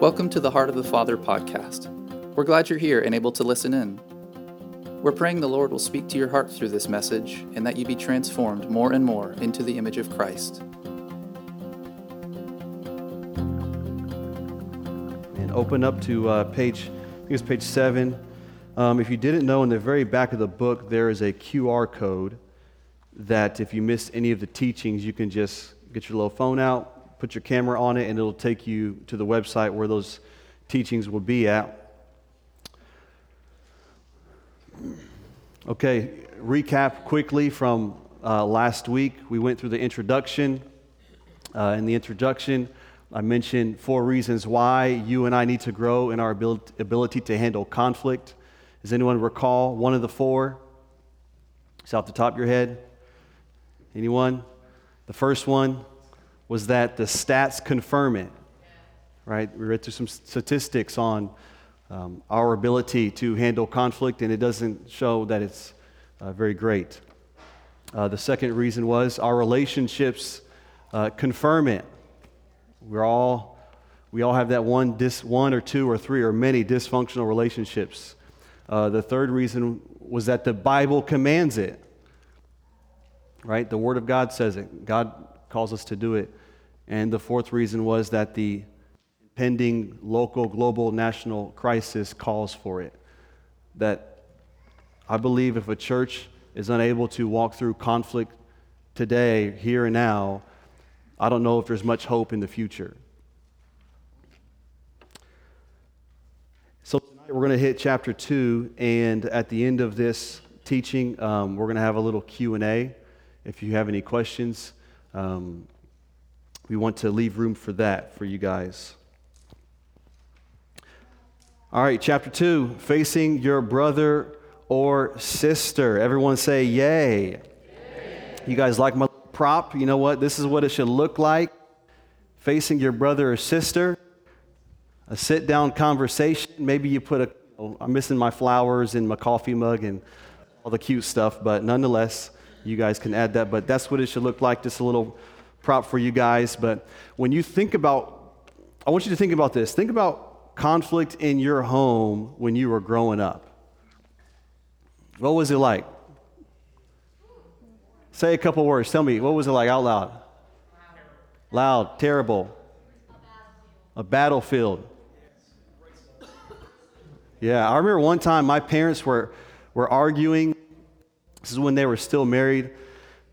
Welcome to the Heart of the Father podcast. We're glad you're here and able to listen in. We're praying the Lord will speak to your heart through this message and that you be transformed more and more into the image of Christ. And open up to uh, page, I think it's page seven. Um, if you didn't know, in the very back of the book, there is a QR code that if you miss any of the teachings, you can just get your little phone out, put your camera on it, and it'll take you to the website where those teachings will be at. Okay, recap quickly from uh, last week. We went through the introduction. Uh, in the introduction, I mentioned four reasons why you and I need to grow in our ability to handle conflict. Does anyone recall one of the four? It's off the top of your head. Anyone? The first one was that the stats confirm it, right? We read through some statistics on um, our ability to handle conflict, and it doesn't show that it's uh, very great. Uh, the second reason was our relationships uh, confirm it. We're all, we all have that one, dis, one or two or three or many dysfunctional relationships. Uh, the third reason was that the Bible commands it, right? The Word of God says it. God calls us to do it. And the fourth reason was that the impending local, global, national crisis calls for it. That I believe if a church is unable to walk through conflict today, here and now, I don't know if there's much hope in the future. So tonight we're going to hit chapter two, and at the end of this teaching, um, we're going to have a little Q and A. If you have any questions, um, we want to leave room for that for you guys. All right, chapter 2 facing your brother or sister. Everyone say, Yay. Yay. You guys like my prop? You know what? This is what it should look like. Facing your brother or sister, a sit down conversation. Maybe you put a, I'm missing my flowers in my coffee mug and all the cute stuff, but nonetheless, you guys can add that. But that's what it should look like, just a little prop for you guys, but when you think about, I want you to think about this. Think about conflict in your home when you were growing up. What was it like? Say a couple words. Tell me, what was it like out loud? Loud, terrible. A battlefield. Yeah, I remember one time my parents were, were arguing. This is when they were still married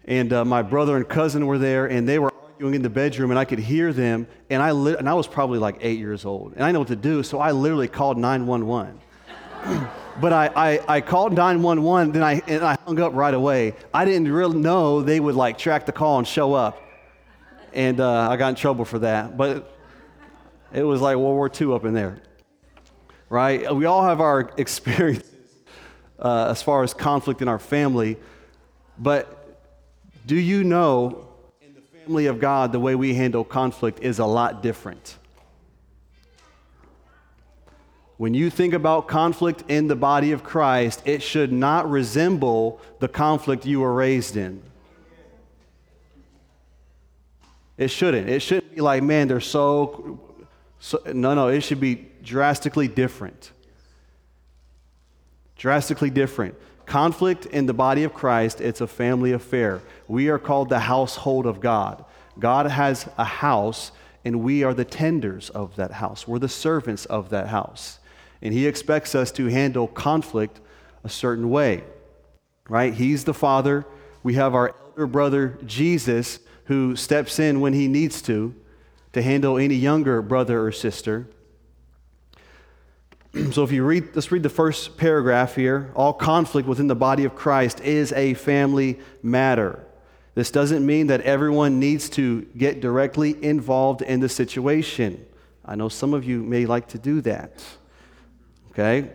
and uh, my brother and cousin were there, and they were arguing in the bedroom, and I could hear them. And I, li- and I was probably like eight years old, and I know what to do, so I literally called 911. but I, I, I, called 911, then I, and I hung up right away. I didn't really know they would like track the call and show up. And uh, I got in trouble for that. But it was like World War II up in there, right? We all have our experiences uh, as far as conflict in our family. But do you know in the family of God, the way we handle conflict is a lot different? When you think about conflict in the body of Christ, it should not resemble the conflict you were raised in. It shouldn't. It shouldn't be like, man, they're so, so. No, no, it should be drastically different. Drastically different. Conflict in the body of Christ, it's a family affair. We are called the household of God. God has a house, and we are the tenders of that house. We're the servants of that house. And He expects us to handle conflict a certain way, right? He's the Father. We have our elder brother, Jesus, who steps in when He needs to to handle any younger brother or sister. so if you read, let's read the first paragraph here. All conflict within the body of Christ is a family matter. This doesn't mean that everyone needs to get directly involved in the situation. I know some of you may like to do that. Okay?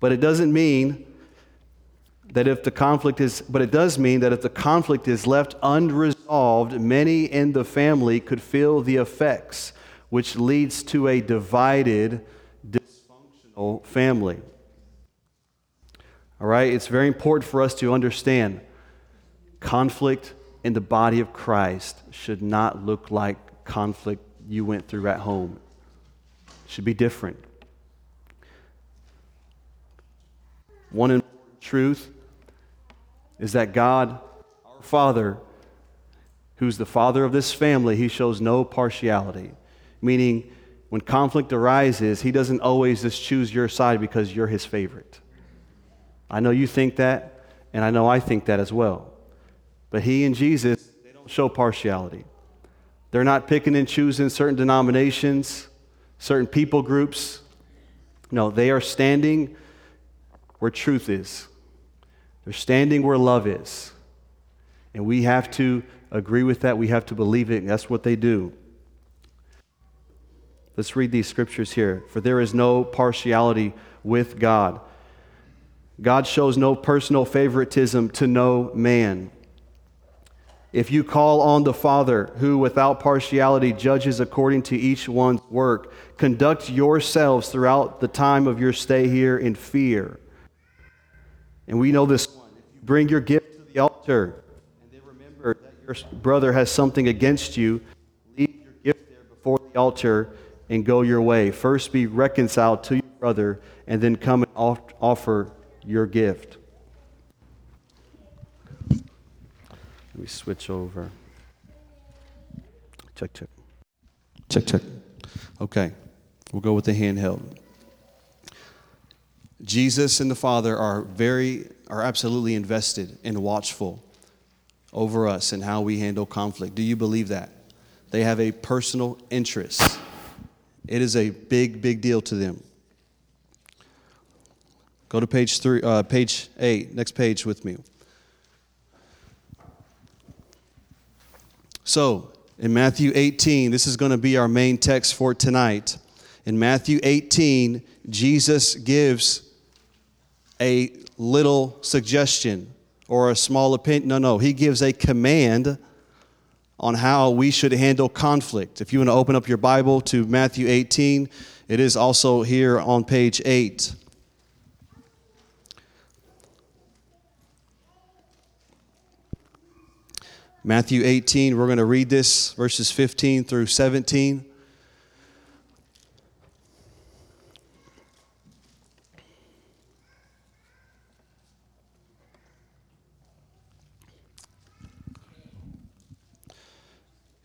But it doesn't mean that if the conflict is, but it does mean that if the conflict is left unresolved, many in the family could feel the effects, which leads to a divided family. All right? It's very important for us to understand conflict in the body of Christ should not look like conflict you went through at home. should be different. One truth is that God, our Father, who's the father of this family, he shows no partiality. Meaning, when conflict arises, he doesn't always just choose your side because you're his favorite. I know you think that, and I know I think that as well. But he and Jesus, they don't show partiality. They're not picking and choosing certain denominations, certain people groups. No, they are standing where truth is. They're standing where love is. And we have to agree with that. We have to believe it. that's what they do. Let's read these scriptures here. For there is no partiality with God. God shows no personal favoritism to no man. If you call on the Father, who without partiality judges according to each one's work, conduct yourselves throughout the time of your stay here in fear. And we know this one. If you bring your gift to the altar, and then remember that your brother has something against you, leave your gift there before the altar and go your way. First be reconciled to your brother, and then come and offer your gift. Let me switch over. Check, check. Check, check. Okay, we'll go with the handheld. Jesus and the Father are very, are absolutely invested and watchful over us and how we handle conflict. Do you believe that? They have a personal interest. It is a big, big deal to them. Go to page three, uh, page eight, next page with me. So, in Matthew 18, this is going to be our main text for tonight. In Matthew 18, Jesus gives a little suggestion or a small opinion. No, no, he gives a command on how we should handle conflict. If you want to open up your Bible to Matthew 18, it is also here on page 8. Matthew 18, we're going to read this, verses 15 through 17.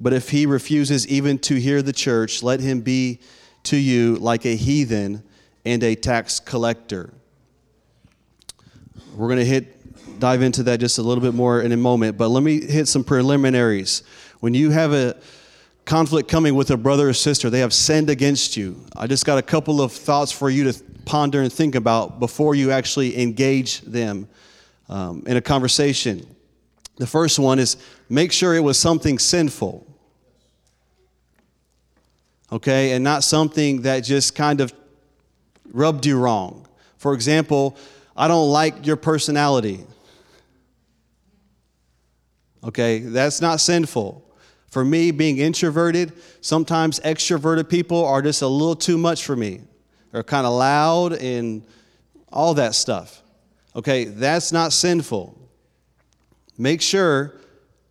But if he refuses even to hear the church, let him be to you like a heathen and a tax collector. We're going to hit dive into that just a little bit more in a moment, but let me hit some preliminaries. When you have a conflict coming with a brother or sister, they have sinned against you. I just got a couple of thoughts for you to ponder and think about before you actually engage them um, in a conversation. The first one is make sure it was something sinful okay, and not something that just kind of rubbed you wrong. For example, I don't like your personality. Okay, that's not sinful. For me, being introverted, sometimes extroverted people are just a little too much for me. They're kind of loud and all that stuff. Okay, that's not sinful. Make sure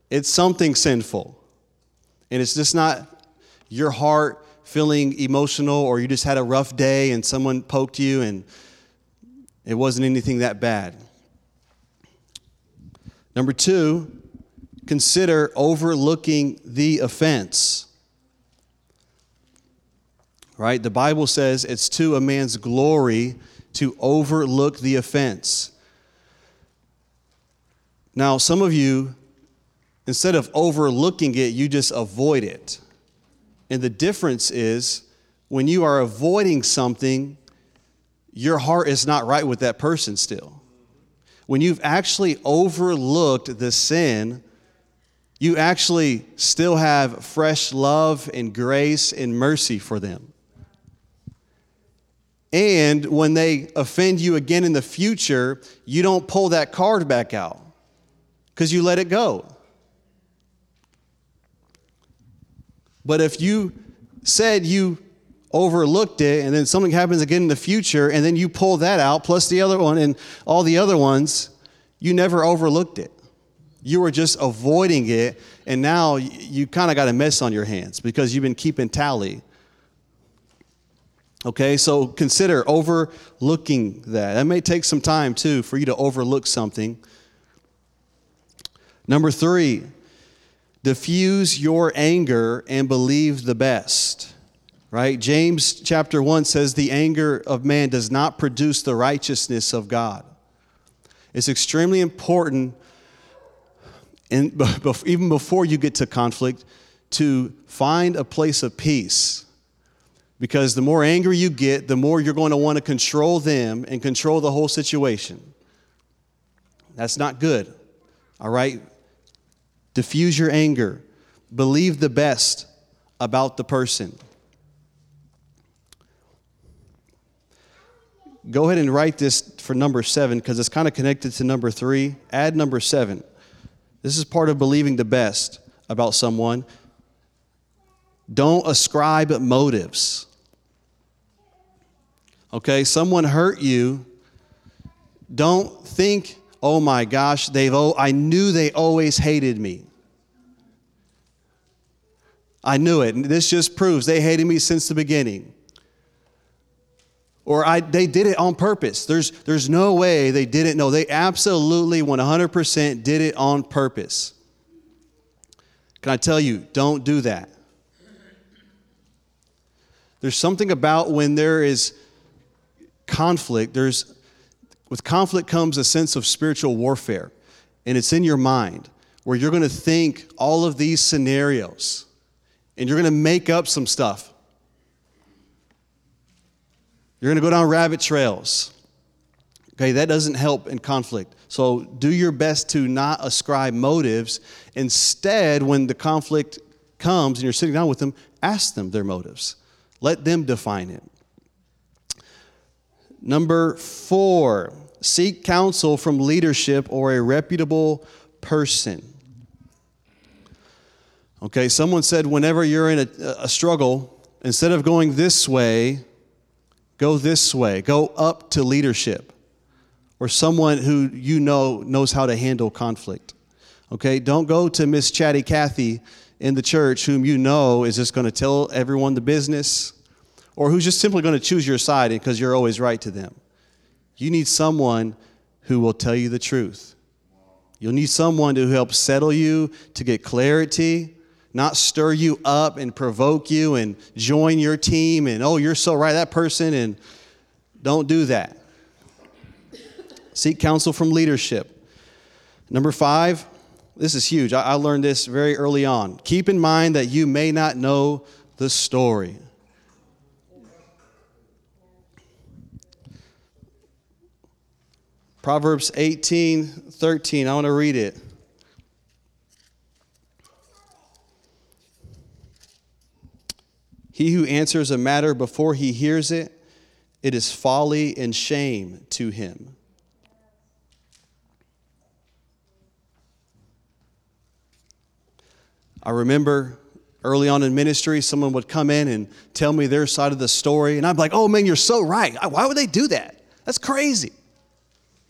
it's something sinful. And it's just not your heart feeling emotional or you just had a rough day and someone poked you and it wasn't anything that bad. Number two, consider overlooking the offense. Right? The Bible says it's to a man's glory to overlook the offense. Now, some of you, instead of overlooking it, you just avoid it. And the difference is when you are avoiding something, your heart is not right with that person still. When you've actually overlooked the sin, you actually still have fresh love and grace and mercy for them. And when they offend you again in the future, you don't pull that card back out because you let it go. But if you said you overlooked it and then something happens again in the future and then you pull that out plus the other one and all the other ones, you never overlooked it. You were just avoiding it and now you kind of got a mess on your hands because you've been keeping tally. Okay, so consider overlooking that. That may take some time too for you to overlook something. Number three, diffuse your anger and believe the best right? James chapter 1 says the anger of man does not produce the righteousness of God. It's extremely important, in, even before you get to conflict, to find a place of peace. Because the more angry you get, the more you're going to want to control them and control the whole situation. That's not good. All right? Diffuse your anger. Believe the best about the person. Go ahead and write this for number seven because it's kind of connected to number three. Add number seven. This is part of believing the best about someone. Don't ascribe motives. Okay, someone hurt you. Don't think, oh my gosh, they've oh, I knew they always hated me. I knew it. And this just proves they hated me since the beginning or I, they did it on purpose. There's, there's no way they didn't know. They absolutely 100% did it on purpose. Can I tell you, don't do that. There's something about when there is conflict, there's with conflict comes a sense of spiritual warfare, and it's in your mind where you're going to think all of these scenarios and you're going to make up some stuff. You're going to go down rabbit trails. Okay, that doesn't help in conflict. So do your best to not ascribe motives. Instead, when the conflict comes and you're sitting down with them, ask them their motives. Let them define it. Number four, seek counsel from leadership or a reputable person. Okay, someone said whenever you're in a, a struggle, instead of going this way, Go this way. Go up to leadership or someone who you know knows how to handle conflict. Okay? Don't go to Miss Chatty Cathy in the church whom you know is just going to tell everyone the business or who's just simply going to choose your side because you're always right to them. You need someone who will tell you the truth. You'll need someone to help settle you, to get clarity, not stir you up and provoke you and join your team and, oh, you're so right, that person, and don't do that. Seek counsel from leadership. Number five, this is huge. I, learned this very early on. Keep in mind that you may not know the story. Proverbs 18 13, I want to read it. He who answers a matter before he hears it, it is folly and shame to him. I remember early on in ministry, someone would come in and tell me their side of the story, and I'm like, oh man, you're so right. Why would they do that? That's crazy.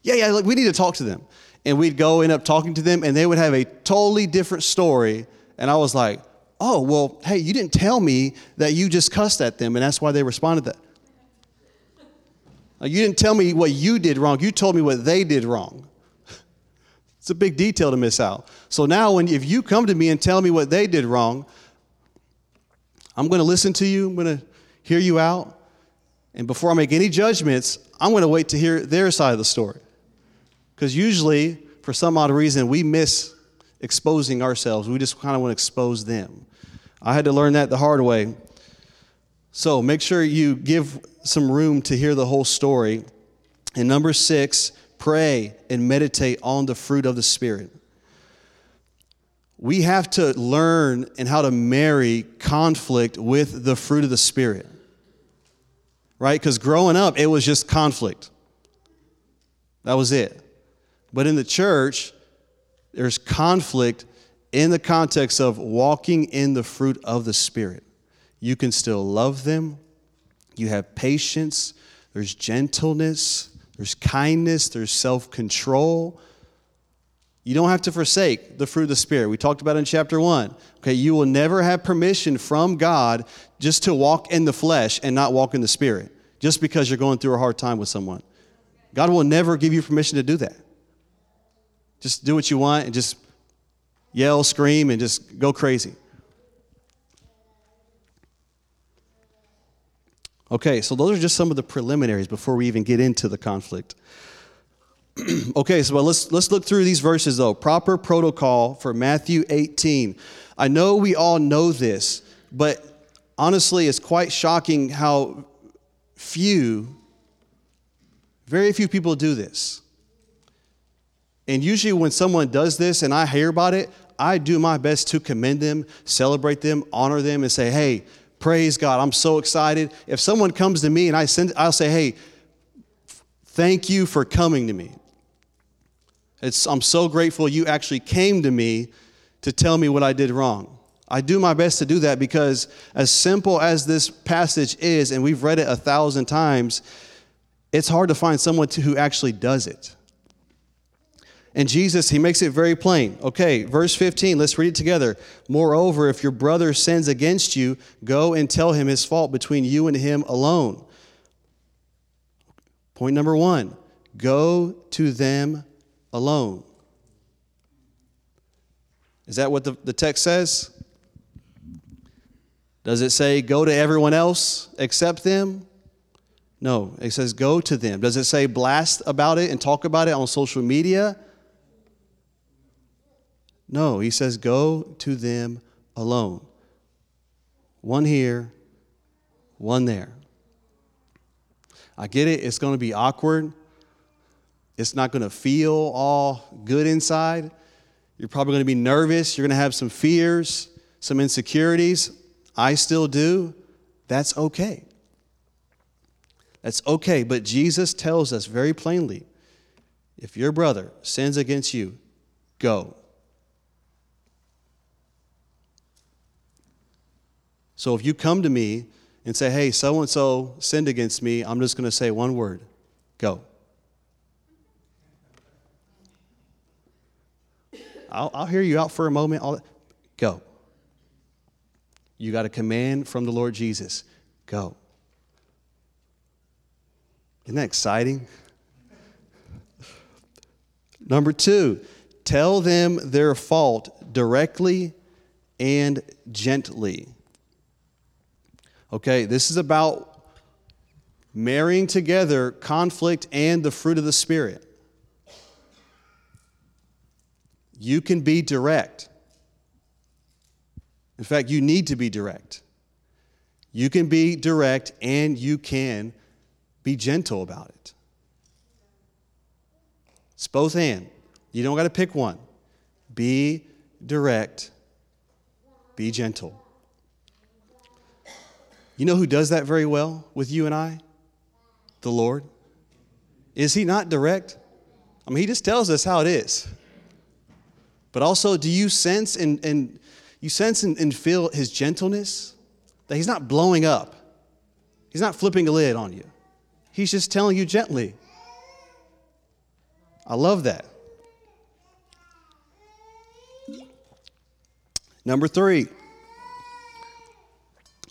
Yeah, yeah, like, we need to talk to them. And we'd go end up talking to them, and they would have a totally different story. And I was like, oh, well, hey, you didn't tell me that you just cussed at them and that's why they responded that. You didn't tell me what you did wrong. You told me what they did wrong. It's a big detail to miss out. So now, when, if you come to me and tell me what they did wrong, I'm going to listen to you. I'm going to hear you out. And before I make any judgments, I'm going to wait to hear their side of the story. Because usually, for some odd reason, we miss exposing ourselves. We just kind of want to expose them. I had to learn that the hard way. So make sure you give some room to hear the whole story. And number six, pray and meditate on the fruit of the Spirit. We have to learn and how to marry conflict with the fruit of the Spirit. right? Because growing up, it was just conflict. That was it. But in the church, there's conflict in the context of walking in the fruit of the Spirit. You can still love them, you have patience, there's gentleness, there's kindness, there's self control. You don't have to forsake the fruit of the Spirit. We talked about in chapter one. Okay, you will never have permission from God just to walk in the flesh and not walk in the Spirit, just because you're going through a hard time with someone. God will never give you permission to do that. Just do what you want and just yell, scream, and just go crazy. Okay, so those are just some of the preliminaries before we even get into the conflict. okay, so let's let's look through these verses though. Proper protocol for Matthew 18. I know we all know this, but honestly, it's quite shocking how few, very few people do this. And usually, when someone does this and I hear about it, I do my best to commend them, celebrate them, honor them, and say, hey, praise God, I'm so excited. If someone comes to me and I send, I'll say, hey, thank you for coming to me. It's, I'm so grateful you actually came to me to tell me what I did wrong. I do my best to do that because, as simple as this passage is, and we've read it a thousand times, it's hard to find someone to, who actually does it. And Jesus, he makes it very plain. Okay, verse 15, let's read it together. Moreover, if your brother sins against you, go and tell him his fault between you and him alone. Point number one go to them alone. Is that what the, the text says? Does it say go to everyone else except them? No, it says go to them. Does it say blast about it and talk about it on social media? No, he says, Go to them alone. One here, one there. I get it, it's going to be awkward. It's not going to feel all good inside. You're probably going to be nervous. You're going to have some fears, some insecurities. I still do. That's okay. That's okay. But Jesus tells us very plainly if your brother sins against you, go. So if you come to me and say, hey, so and so sinned against me, I'm just going to say one word go. I'll, I'll hear you out for a moment. I'll, go. You got a command from the Lord Jesus go. Isn't that exciting? Number two, tell them their fault directly and gently. Okay, this is about marrying together conflict and the fruit of the Spirit. You can be direct. In fact, you need to be direct. You can be direct and you can be gentle about it. It's both and. You don't got to pick one. Be direct, be gentle. You know who does that very well with you and I? The Lord. Is He not direct? I mean, He just tells us how it is. But also, do you sense and, and you sense and, and feel His gentleness? That He's not blowing up. He's not flipping a lid on you. He's just telling you gently. I love that. Number three,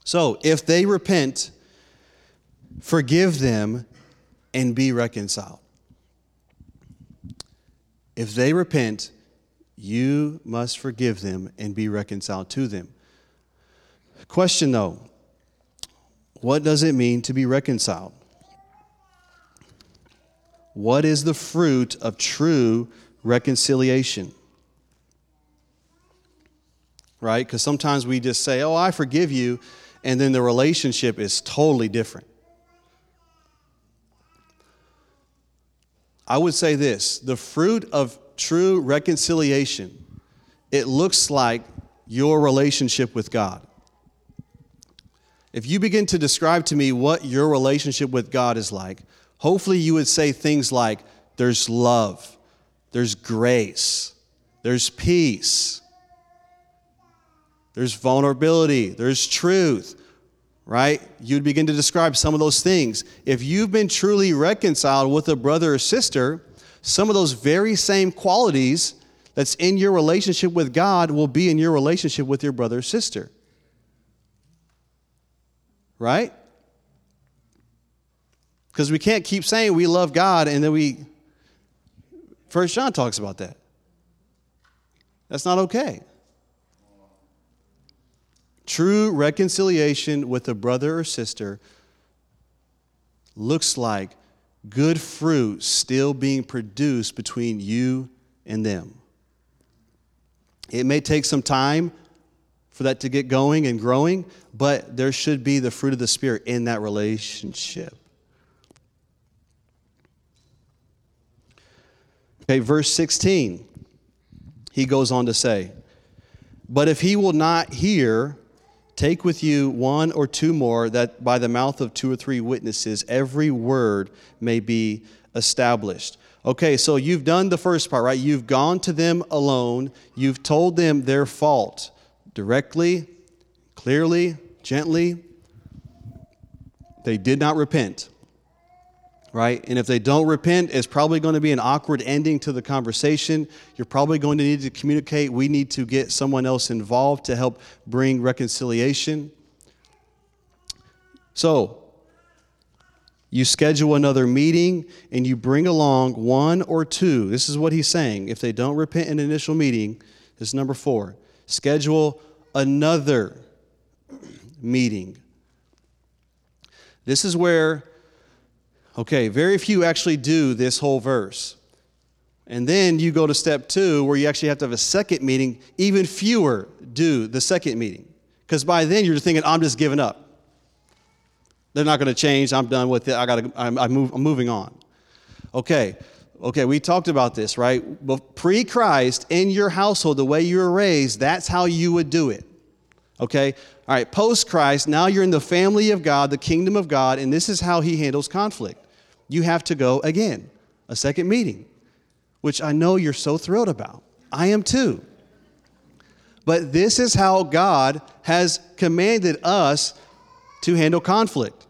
so if they repent, forgive them and be reconciled. If they repent, you must forgive them and be reconciled to them. Question though what does it mean to be reconciled? What is the fruit of true reconciliation? Right? Because sometimes we just say, Oh, I forgive you and then the relationship is totally different. I would say this the fruit of true reconciliation, it looks like your relationship with God. if you begin to describe to me what your relationship with God is like, hopefully you would say things like, there's love, there's grace, there's peace, there's vulnerability, there's truth, right? You'd begin to describe some of those things. If you've been truly reconciled with a brother or sister, some of those very same qualities that's in your relationship with God will be in your relationship with your brother or sister. Right? Because we can't keep saying we love God and then we First John talks about that. That's not okay. True reconciliation with a brother or sister looks like good fruit still being produced between you and them. It may take some time for that to get going and growing, but there should be the fruit of the Spirit in that relationship. Okay, verse 16, he goes on to say, But if he will not hear, Take with you one or two more, that by the mouth of two or three witnesses every word may be established. Okay, so you've done the first part, right? You've gone to them alone, you've told them their fault directly, clearly, gently. They did not repent right? And if they don't repent, it's probably going to be an awkward ending to the conversation. You're probably going to need to communicate. We need to get someone else involved to help bring reconciliation. So, you schedule another meeting and you bring along one or two. This is what he's saying. If they don't repent in initial meeting, this is number four. Schedule another meeting. This is where Okay, very few actually do this whole verse. And then you go to step two, where you actually have to have a second meeting. Even fewer do the second meeting. Because by then you're just thinking, I'm just giving up. They're not going to change. I'm done with it. I got to, I'm, I move, I'm moving on. Okay, okay, we talked about this, right? Pre Christ, in your household, the way you were raised, that's how you would do it. Okay? All right, post Christ, now you're in the family of God, the kingdom of God, and this is how he handles conflict you have to go again, a second meeting, which I know you're so thrilled about. I am too. But this is how God has commanded us to handle conflict.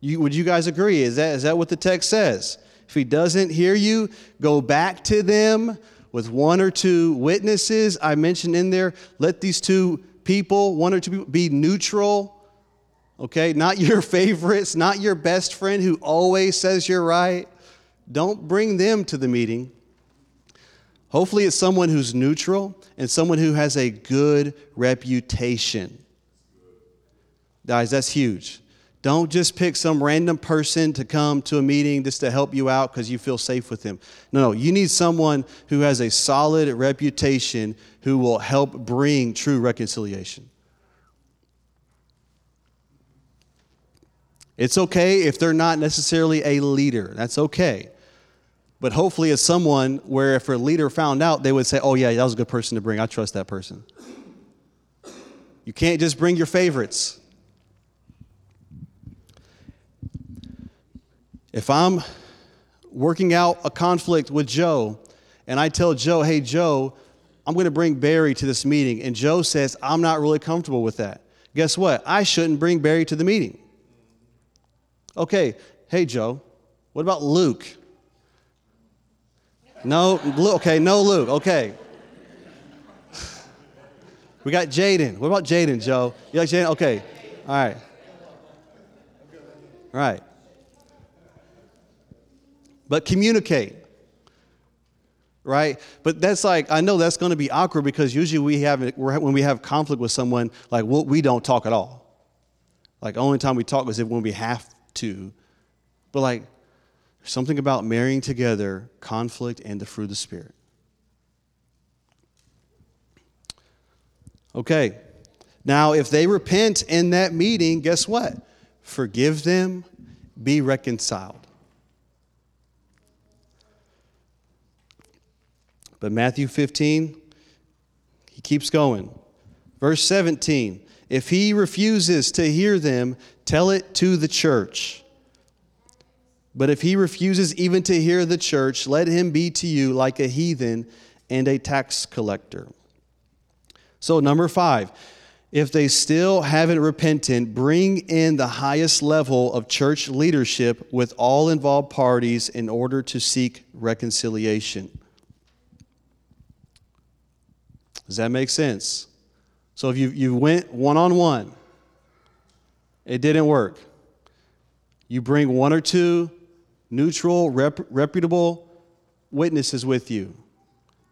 You, would you guys agree? Is that, is that what the text says? If he doesn't hear you, go back to them with one or two witnesses. I mentioned in there, let these two people, one or two people, be neutral okay? Not your favorites, not your best friend who always says you're right. Don't bring them to the meeting. Hopefully, it's someone who's neutral and someone who has a good reputation. Guys, that's huge. Don't just pick some random person to come to a meeting just to help you out because you feel safe with them. No, no, you need someone who has a solid reputation who will help bring true reconciliation. It's okay if they're not necessarily a leader. That's okay. But hopefully, it's someone where if a leader found out, they would say, Oh, yeah, that was a good person to bring. I trust that person. You can't just bring your favorites. If I'm working out a conflict with Joe and I tell Joe, Hey, Joe, I'm going to bring Barry to this meeting, and Joe says, I'm not really comfortable with that. Guess what? I shouldn't bring Barry to the meeting. Okay, hey, Joe, what about Luke? No, okay, no Luke, okay. We got Jaden. What about Jaden, Joe? You like Jaden? Okay, all right. All right. But communicate right? But that's like I know that's going to be awkward because usually we have when we have conflict with someone, like we don't talk at all. Like only time we talk is if when we have to. But like, something about marrying together conflict and the fruit of the Spirit. Okay. Now, if they repent in that meeting, guess what? Forgive them, be reconciled. But Matthew 15, he keeps going. Verse 17 If he refuses to hear them, tell it to the church. But if he refuses even to hear the church, let him be to you like a heathen and a tax collector. So, number five, if they still haven't repented, bring in the highest level of church leadership with all involved parties in order to seek reconciliation. Does that make sense? So if you, you went one on one, it didn't work. You bring one or two neutral, rep, reputable witnesses with you.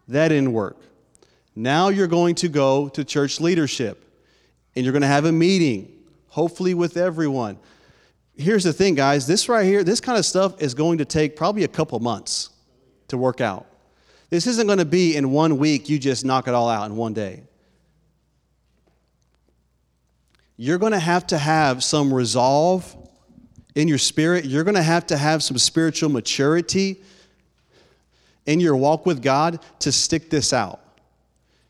That didn't work. Now you're going to go to church leadership and you're going to have a meeting, hopefully with everyone. Here's the thing, guys this right here, this kind of stuff is going to take probably a couple months to work out. This isn't going to be in one week, you just knock it all out in one day. You're going to have to have some resolve in your spirit. You're going to have to have some spiritual maturity in your walk with God to stick this out.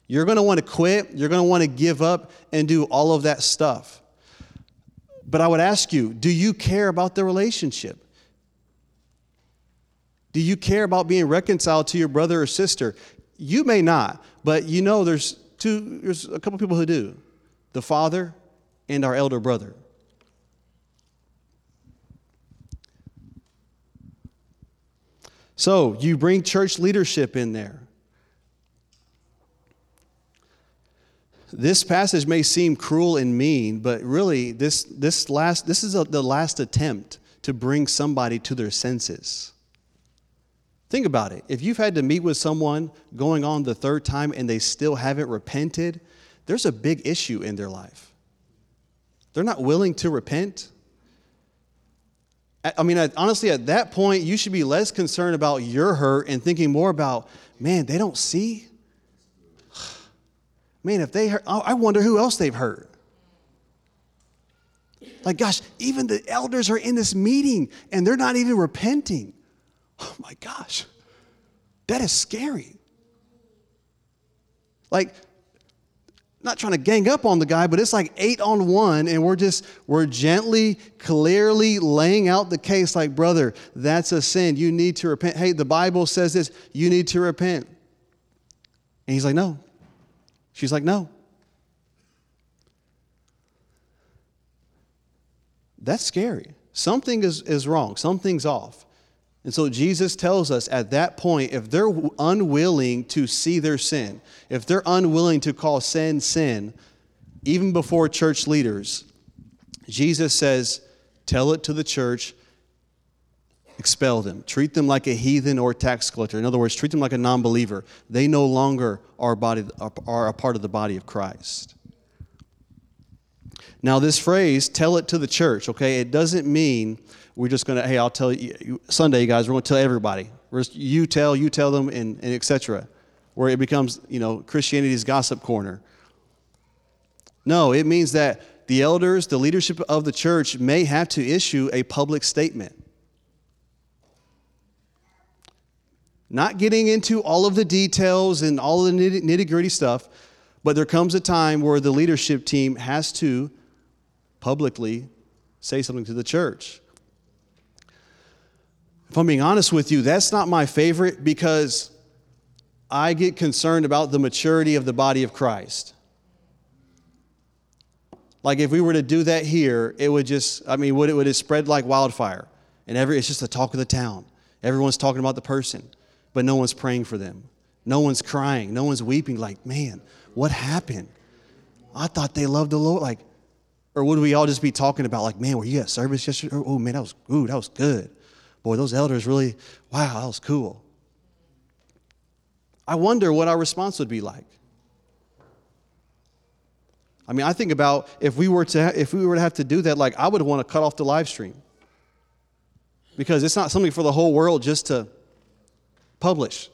You're going to want to quit. You're going to want to give up and do all of that stuff. But I would ask you do you care about the relationship? Do you care about being reconciled to your brother or sister? You may not, but you know there's two there's a couple people who do. The father and our elder brother. So, you bring church leadership in there. This passage may seem cruel and mean, but really this this last this is a, the last attempt to bring somebody to their senses. Think about it. If you've had to meet with someone going on the third time and they still haven't repented, there's a big issue in their life. They're not willing to repent. I mean, honestly, at that point, you should be less concerned about your hurt and thinking more about, man, they don't see. Man, if they hurt, I wonder who else they've hurt. Like, gosh, even the elders are in this meeting and they're not even repenting. Oh my gosh, that is scary. Like, not trying to gang up on the guy, but it's like eight on one, and we're just, we're gently, clearly laying out the case like, brother, that's a sin. You need to repent. Hey, the Bible says this, you need to repent. And he's like, no. She's like, no. That's scary. Something is, is wrong, something's off. And so Jesus tells us at that point if they're unwilling to see their sin, if they're unwilling to call sin sin, even before church leaders, Jesus says, tell it to the church, expel them, treat them like a heathen or tax collector. In other words, treat them like a non believer. They no longer are, body, are a part of the body of Christ. Now, this phrase, tell it to the church, okay, it doesn't mean we're just going to, hey, I'll tell you, Sunday, you guys, we're going to tell everybody. Just, you tell, you tell them, and, and etc. Where it becomes, you know, Christianity's gossip corner. No, it means that the elders, the leadership of the church may have to issue a public statement. Not getting into all of the details and all the nitty gritty stuff, but there comes a time where the leadership team has to publicly say something to the church. If I'm being honest with you, that's not my favorite because I get concerned about the maturity of the body of Christ. Like if we were to do that here, it would just, I mean, would it would it spread like wildfire? And every it's just the talk of the town. Everyone's talking about the person, but no one's praying for them. No one's crying. No one's weeping, like, man, what happened? I thought they loved the Lord. Like, or would we all just be talking about, like, man, were you at service yesterday? Oh man, that was ooh, that was good. Boy, those elders really, wow, that was cool. I wonder what our response would be like. I mean, I think about if we were to if we were to have to do that, like I would want to cut off the live stream because it's not something for the whole world just to publish.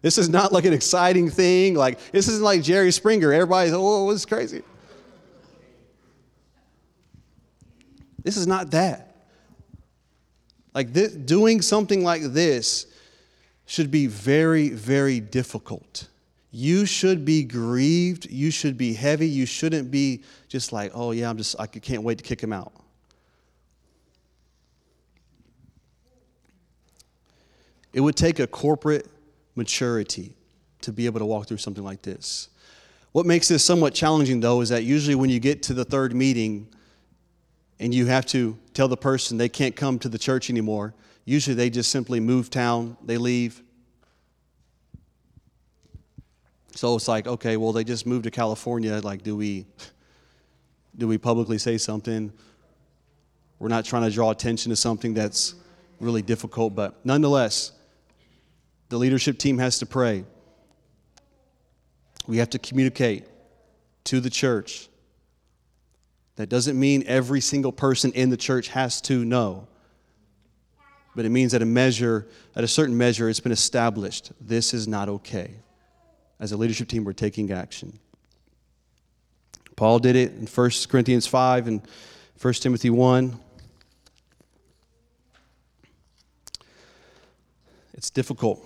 This is not like an exciting thing. Like this isn't like Jerry Springer. Everybody's oh, it's crazy. This is not that. Like this, doing something like this should be very, very difficult. you should be grieved. You should be heavy. You shouldn't be just like, oh, yeah, I'm just, I can't wait to kick him out. It would take a corporate maturity to be able to walk through something like this. What makes this somewhat challenging, though, is that usually when you get to the third meeting and you have to tell the person they can't come to the church anymore, usually they just simply move town, they leave. So it's like, okay, well, they just moved to California. Like, do we, do we publicly say something? We're not trying to draw attention to something that's really difficult, but nonetheless, the leadership team has to pray. We have to communicate to the church. That doesn't mean every single person in the church has to know. But it means that a measure, at a certain measure, it's been established. This is not okay. As a leadership team, we're taking action. Paul did it in 1 Corinthians 5 and 1 Timothy 1. It's difficult.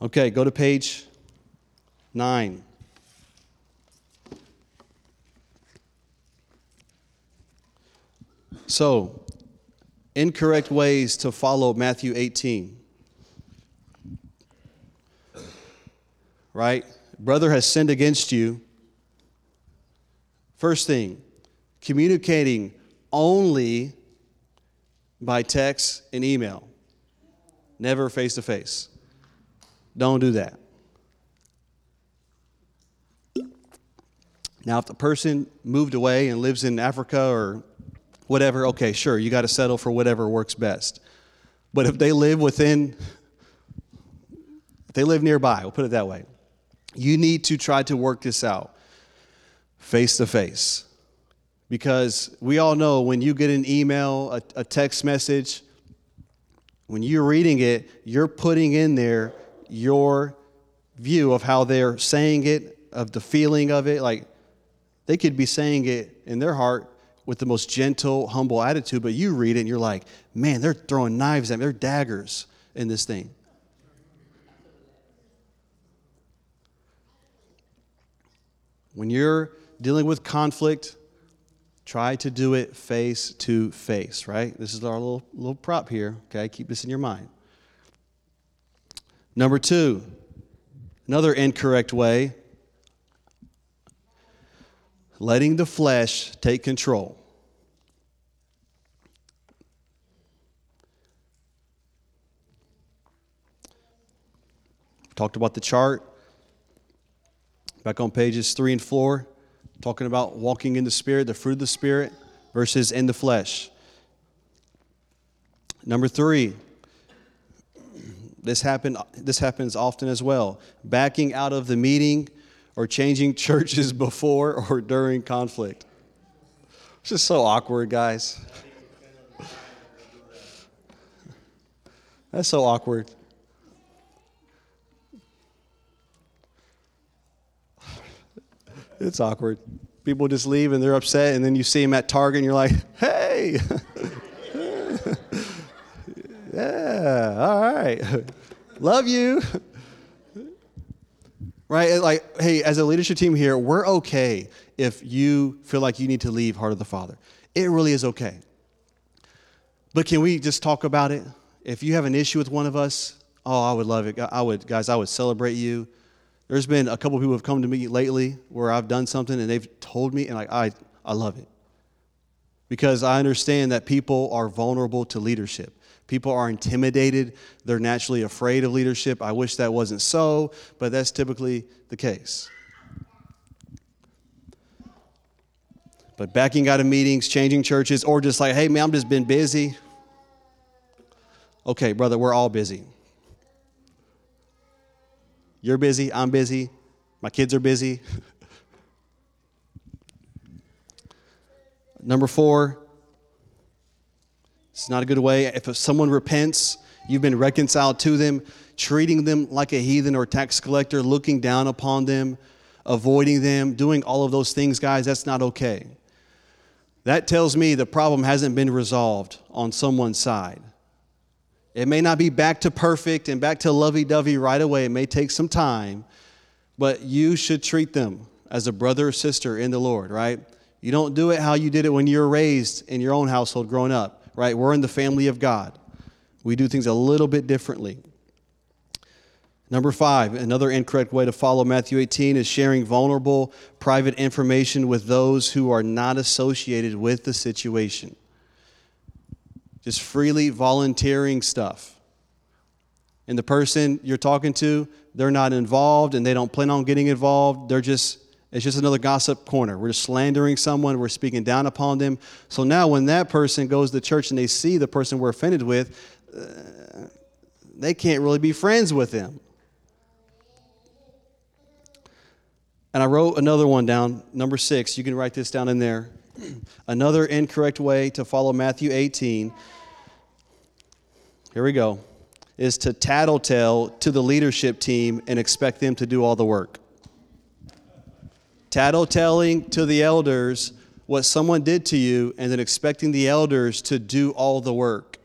Okay, go to page 9. So, incorrect ways to follow Matthew 18. Right? Brother has sinned against you. First thing, communicating only by text and email, never face to face. Don't do that. Now, if the person moved away and lives in Africa or whatever, okay, sure, you got to settle for whatever works best. But if they live within, if they live nearby, we'll put it that way, you need to try to work this out face to face. Because we all know when you get an email, a, a text message, when you're reading it, you're putting in there your view of how they're saying it, of the feeling of it. Like they could be saying it in their heart with the most gentle, humble attitude, but you read it and you're like, man, they're throwing knives at me, they're daggers in this thing. When you're dealing with conflict, try to do it face to face, right? This is our little, little prop here, okay? Keep this in your mind. Number two, another incorrect way letting the flesh take control. Talked about the chart. Back on pages three and four, talking about walking in the Spirit, the fruit of the Spirit versus in the flesh. Number three, this, happen, this happens often as well. Backing out of the meeting or changing churches before or during conflict. It's just so awkward, guys. That's so awkward. It's awkward. People just leave and they're upset, and then you see them at Target and you're like, hey, yeah, all right. Love you. Right? Like, hey, as a leadership team here, we're okay if you feel like you need to leave Heart of the Father. It really is okay. But can we just talk about it? If you have an issue with one of us, oh, I would love it. I would, guys, I would celebrate you. There's been a couple people have come to me lately where I've done something and they've told me, and like, I, I love it. Because I understand that people are vulnerable to leadership. People are intimidated. They're naturally afraid of leadership. I wish that wasn't so, but that's typically the case. But backing out of meetings, changing churches, or just like, hey, man, I'm just been busy. Okay, brother, we're all busy. You're busy, I'm busy, my kids are busy. Number four, it's not a good way. If someone repents, you've been reconciled to them, treating them like a heathen or tax collector, looking down upon them, avoiding them, doing all of those things, guys, that's not okay. That tells me the problem hasn't been resolved on someone's side. It may not be back to perfect and back to lovey dovey right away. It may take some time, but you should treat them as a brother or sister in the Lord, right? You don't do it how you did it when you were raised in your own household growing up, right? We're in the family of God. We do things a little bit differently. Number five, another incorrect way to follow Matthew 18 is sharing vulnerable, private information with those who are not associated with the situation. Just freely volunteering stuff. And the person you're talking to, they're not involved and they don't plan on getting involved. They're just, it's just another gossip corner. We're just slandering someone, we're speaking down upon them. So now when that person goes to church and they see the person we're offended with, uh, they can't really be friends with them And I wrote another one down, number six. You can write this down in there. another incorrect way to follow Matthew 18. Here we go. Is to tattletale to the leadership team and expect them to do all the work. Tattletelling to the elders what someone did to you and then expecting the elders to do all the work.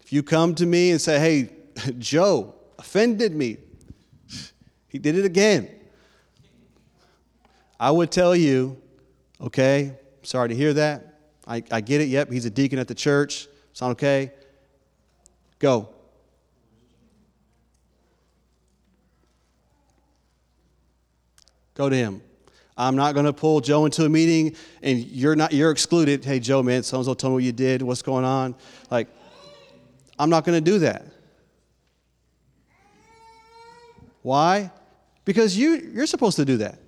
If you come to me and say, hey, Joe offended me, he did it again. I would tell you, okay, sorry to hear that. I, I get it. Yep, he's a deacon at the church. Sound okay? Go. Go to him. I'm not going to pull Joe into a meeting and you're not you're excluded. Hey Joe, man, so and so told me what you did. What's going on? Like, I'm not going to do that. Why? Because you, you're supposed to do that.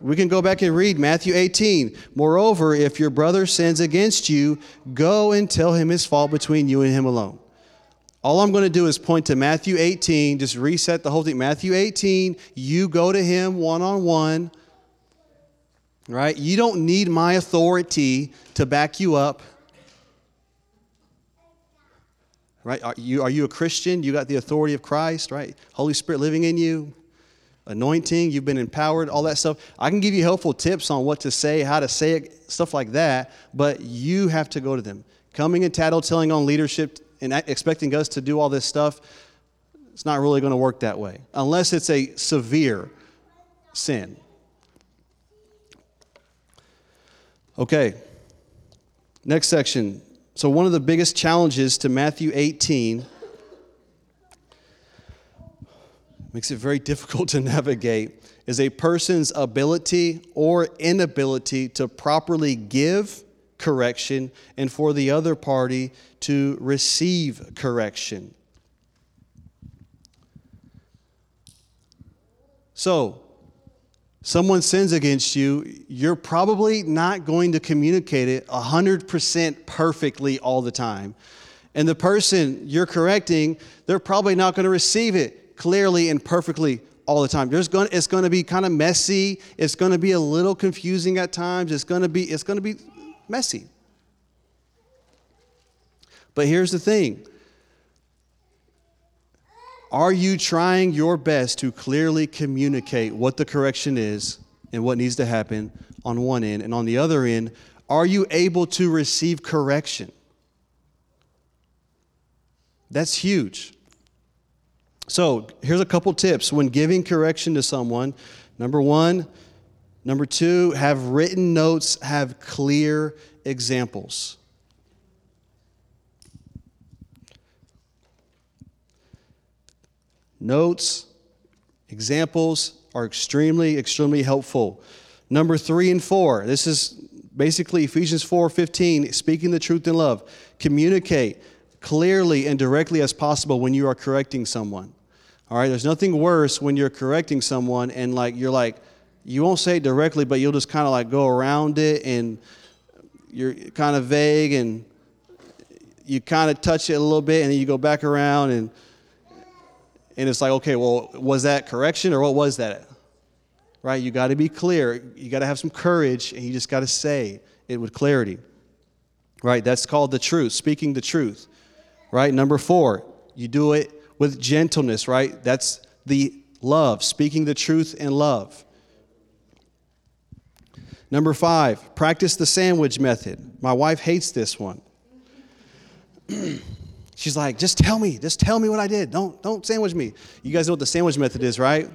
We can go back and read Matthew 18. Moreover, if your brother sins against you, go and tell him his fault between you and him alone. All I'm going to do is point to Matthew 18, just reset the whole thing. Matthew 18, you go to him one on one, right? You don't need my authority to back you up. Right? Are you, are you a Christian? You got the authority of Christ, right? Holy Spirit living in you anointing, you've been empowered, all that stuff. I can give you helpful tips on what to say, how to say it, stuff like that, but you have to go to them. Coming and tattletelling on leadership and expecting us to do all this stuff, it's not really going to work that way unless it's a severe sin. Okay, next section. So, one of the biggest challenges to Matthew 18 makes it very difficult to navigate is a person's ability or inability to properly give correction and for the other party to receive correction. So, someone sins against you, you're probably not going to communicate it 100% perfectly all the time. And the person you're correcting, they're probably not going to receive it clearly and perfectly all the time. There's going, it's going to be kind of messy. It's going to be a little confusing at times. It's going to be, it's going to be messy. But here's the thing Are you trying your best to clearly communicate what the correction is and what needs to happen on one end? And on the other end, are you able to receive correction? That's huge. So here's a couple tips when giving correction to someone. Number one, number two, have written notes, have clear examples. Notes, examples are extremely, extremely helpful. Number three and four, this is basically Ephesians 4 15, speaking the truth in love. Communicate clearly and directly as possible when you are correcting someone. All right, there's nothing worse when you're correcting someone and like you're like, you won't say it directly, but you'll just kind of like go around it and you're kind of vague and you kind of touch it a little bit and then you go back around and and it's like, okay, well, was that correction or what was that? Right? You got to be clear. You got to have some courage and you just got to say it with clarity. Right? That's called the truth, speaking the truth. Right? Number four, you do it with gentleness, right? That's the love, speaking the truth in love. Number five, practice the sandwich method. My wife hates this one. she's like, just tell me, just tell me what I did. Don't, don't sandwich me. You guys know what the sandwich method is, right?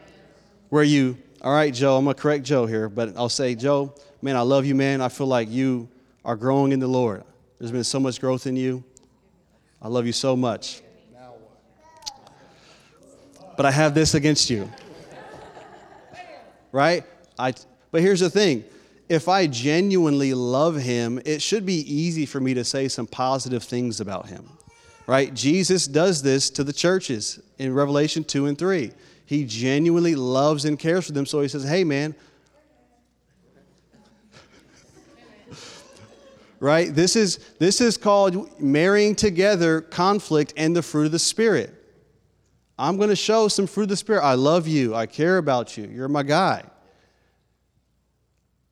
Where you, all right, Joe, I'm gonna correct Joe here, but I'll say, Joe, man, I love you, man. I feel like you are growing in the Lord. There's been so much growth in you. I love you so much. But I have this against you. Right? I, but here's the thing if I genuinely love him, it should be easy for me to say some positive things about him. Right? Jesus does this to the churches in Revelation 2 and 3. He genuinely loves and cares for them, so he says, Hey, man, right? This is, this is called marrying together conflict and the fruit of the Spirit. I'm going to show some fruit of the Spirit. I love you. I care about you. You're my guy.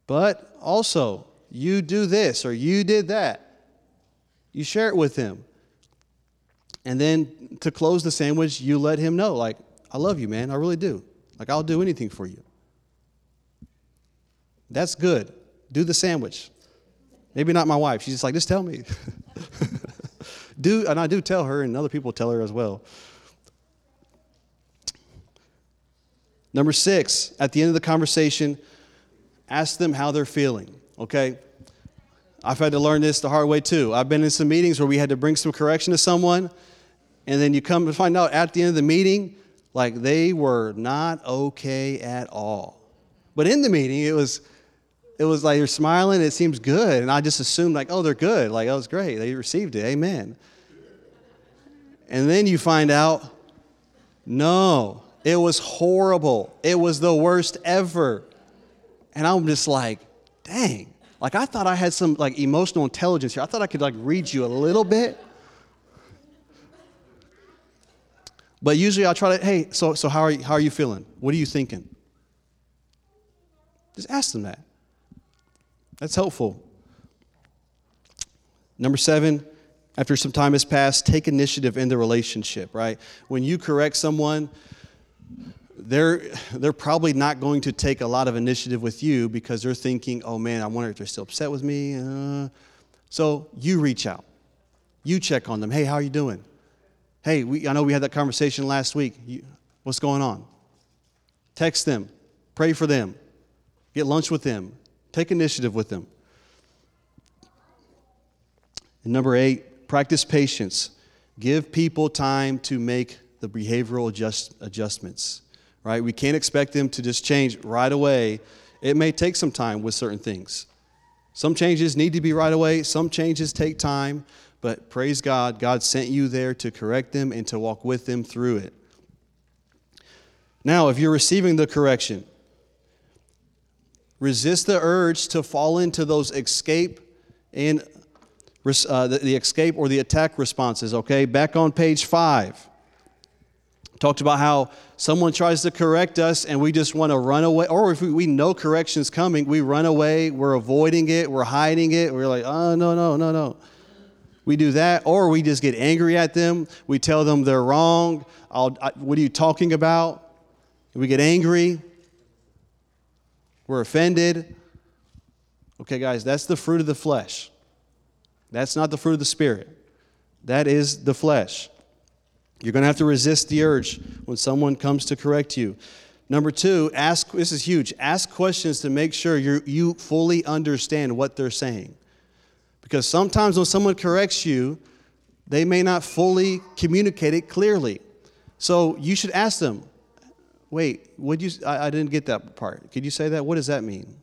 But also, you do this or you did that. You share it with him. And then to close the sandwich, you let him know, like, I love you, man. I really do. Like, I'll do anything for you. That's good. Do the sandwich. Maybe not my wife. She's just like, just tell me. do, and I do tell her, and other people tell her as well. Number six, at the end of the conversation, ask them how they're feeling, okay? I've had to learn this the hard way too. I've been in some meetings where we had to bring some correction to someone, and then you come to find out at the end of the meeting, like they were not okay at all. But in the meeting, it was it was like you're smiling, it seems good. And I just assumed, like, oh, they're good. Like, that was great. They received it. Amen. And then you find out, no, it was horrible. It was the worst ever. And I'm just like, dang. Like, I thought I had some, like, emotional intelligence here. I thought I could, like, read you a little bit. But usually I'll try to, hey, so, so how, are you, how are you feeling? What are you thinking? Just ask them that. That's helpful. Number seven, after some time has passed, take initiative in the relationship, right? When you correct someone, they're, they're probably not going to take a lot of initiative with you because they're thinking, oh man, I wonder if they're still upset with me. Uh, so you reach out. You check on them. Hey, how are you doing? Hey, we, I know we had that conversation last week. You, what's going on? Text them. Pray for them. Get lunch with them. Take initiative with them. And number eight, practice patience. Give people time to make the behavioral adjust, adjustments, right? We can't expect them to just change right away. It may take some time with certain things. Some changes need to be right away, some changes take time, but praise God, God sent you there to correct them and to walk with them through it. Now, if you're receiving the correction, Resist the urge to fall into those escape and uh, the, the escape or the attack responses. Okay, back on page five. Talked about how someone tries to correct us and we just want to run away, or if we, we know correction's coming, we run away, we're avoiding it, we're hiding it, we're like, oh, no, no, no, no. We do that, or we just get angry at them. We tell them they're wrong. I, what are you talking about? We get angry. We're offended. Okay, guys, that's the fruit of the flesh. That's not the fruit of the Spirit. That is the flesh. You're going to have to resist the urge when someone comes to correct you. Number two, ask, this is huge, ask questions to make sure you you fully understand what they're saying. Because sometimes when someone corrects you, they may not fully communicate it clearly. So you should ask them, wait, would you, I, I didn't get that part. Could you say that? What does that mean?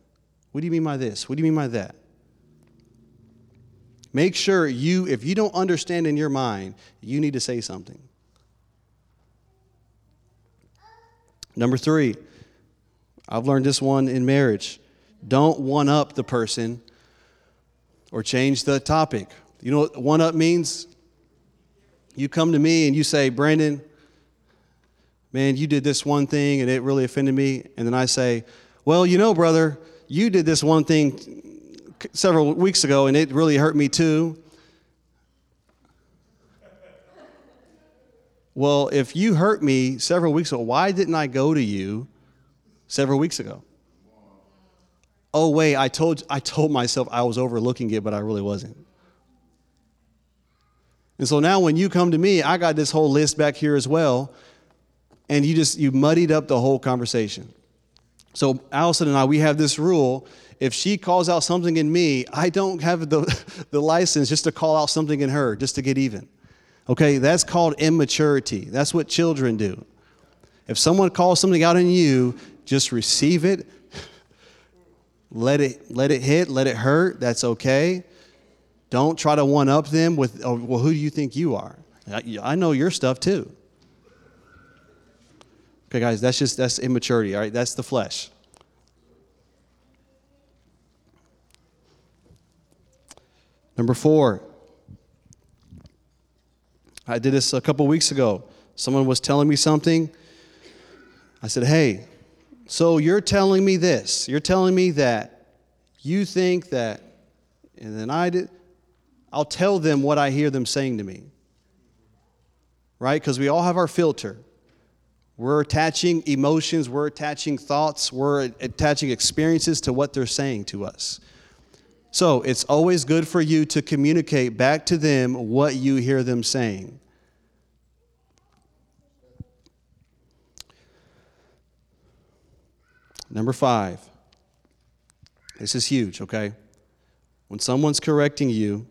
What do you mean by this? What do you mean by that? Make sure you, if you don't understand in your mind, you need to say something. Number three, I've learned this one in marriage. Don't one up the person or change the topic. You know what one up means? You come to me and you say, Brandon, man, you did this one thing and it really offended me. And then I say, well, you know, brother, you did this one thing several weeks ago and it really hurt me too. Well, if you hurt me several weeks ago, why didn't I go to you several weeks ago? Oh wait, I told I told myself I was overlooking it, but I really wasn't. And so now when you come to me, I got this whole list back here as well, and you just you muddied up the whole conversation. So Allison and I, we have this rule. If she calls out something in me, I don't have the, the license just to call out something in her, just to get even. Okay, that's called immaturity. That's what children do. If someone calls something out in you, just receive it. Let it let it hit, let it hurt. That's okay. Don't try to one up them with, oh, well, who do you think you are? I, I know your stuff too. Okay, guys, that's just that's immaturity, all right? That's the flesh. Number four. I did this a couple weeks ago. Someone was telling me something. I said, Hey, so you're telling me this. You're telling me that you think that, and then I did. I'll tell them what I hear them saying to me. Right? Because we all have our filter. We're attaching emotions, we're attaching thoughts, we're attaching experiences to what they're saying to us. So it's always good for you to communicate back to them what you hear them saying. Number five. This is huge, okay? When someone's correcting you,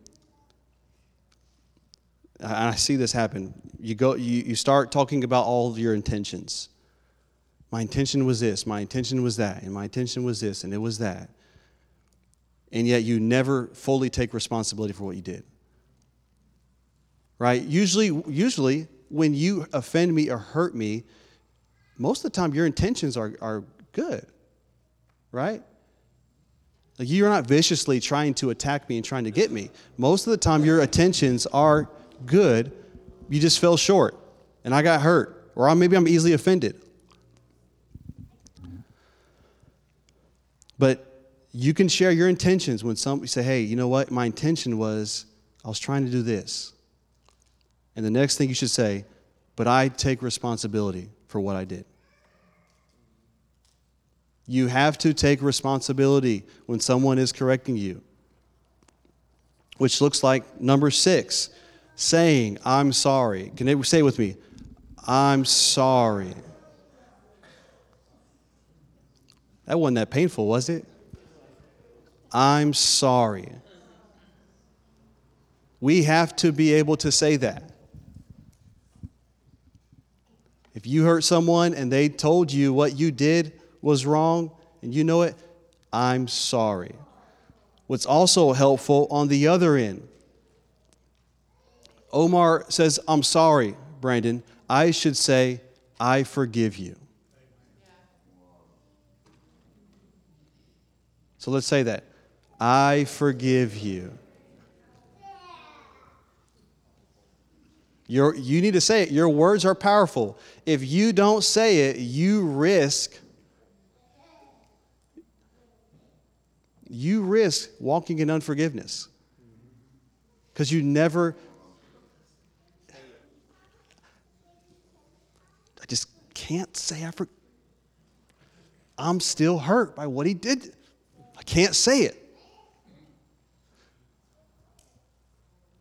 I see this happen. You go, you, you start talking about all of your intentions. My intention was this, my intention was that, and my intention was this, and it was that. And yet you never fully take responsibility for what you did. Right? Usually, usually when you offend me or hurt me, most of the time your intentions are, are good. Right? Like you're not viciously trying to attack me and trying to get me. Most of the time your intentions are good, you just fell short and I got hurt, or maybe I'm easily offended. But you can share your intentions when somebody say, hey, you know what? My intention was I was trying to do this. And the next thing you should say, but I take responsibility for what I did. You have to take responsibility when someone is correcting you, which looks like number six saying, I'm sorry. Can they say with me? I'm sorry. That wasn't that painful, was it? I'm sorry. We have to be able to say that. If you hurt someone and they told you what you did was wrong and you know it, I'm sorry. What's also helpful on the other end, Omar says, I'm sorry, Brandon. I should say, I forgive you. So let's say that. I forgive you. You need to say it. Your words are powerful. If you don't say it, you risk you risk walking in unforgiveness. Because you never I just can't say I for, I'm still hurt by what he did. I can't say it.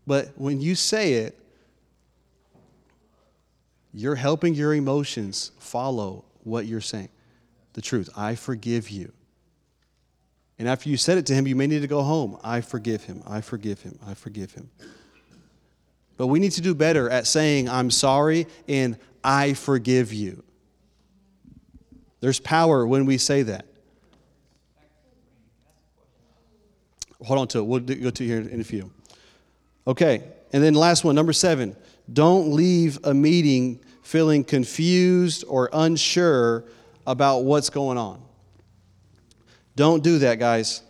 But when you say it, you're helping your emotions follow what you're saying. The truth. I forgive you. And after you said it to him, you may need to go home. I forgive him. I forgive him. I forgive him. But we need to do better at saying, I'm sorry and I forgive you. There's power when we say that. Hold on to it. We'll go to here in a few. Okay. And then last one, number seven. Don't leave a meeting feeling confused or unsure about what's going on. Don't do that, guys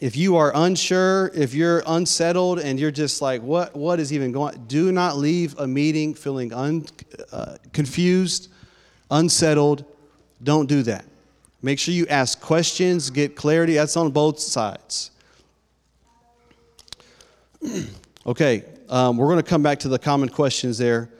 if you are unsure, if you're unsettled and you're just like, what, what is even going do not leave a meeting feeling un, uh, confused, unsettled. Don't do that. Make sure you ask questions, get clarity. That's on both sides. okay, um, we're going to come back to the common questions there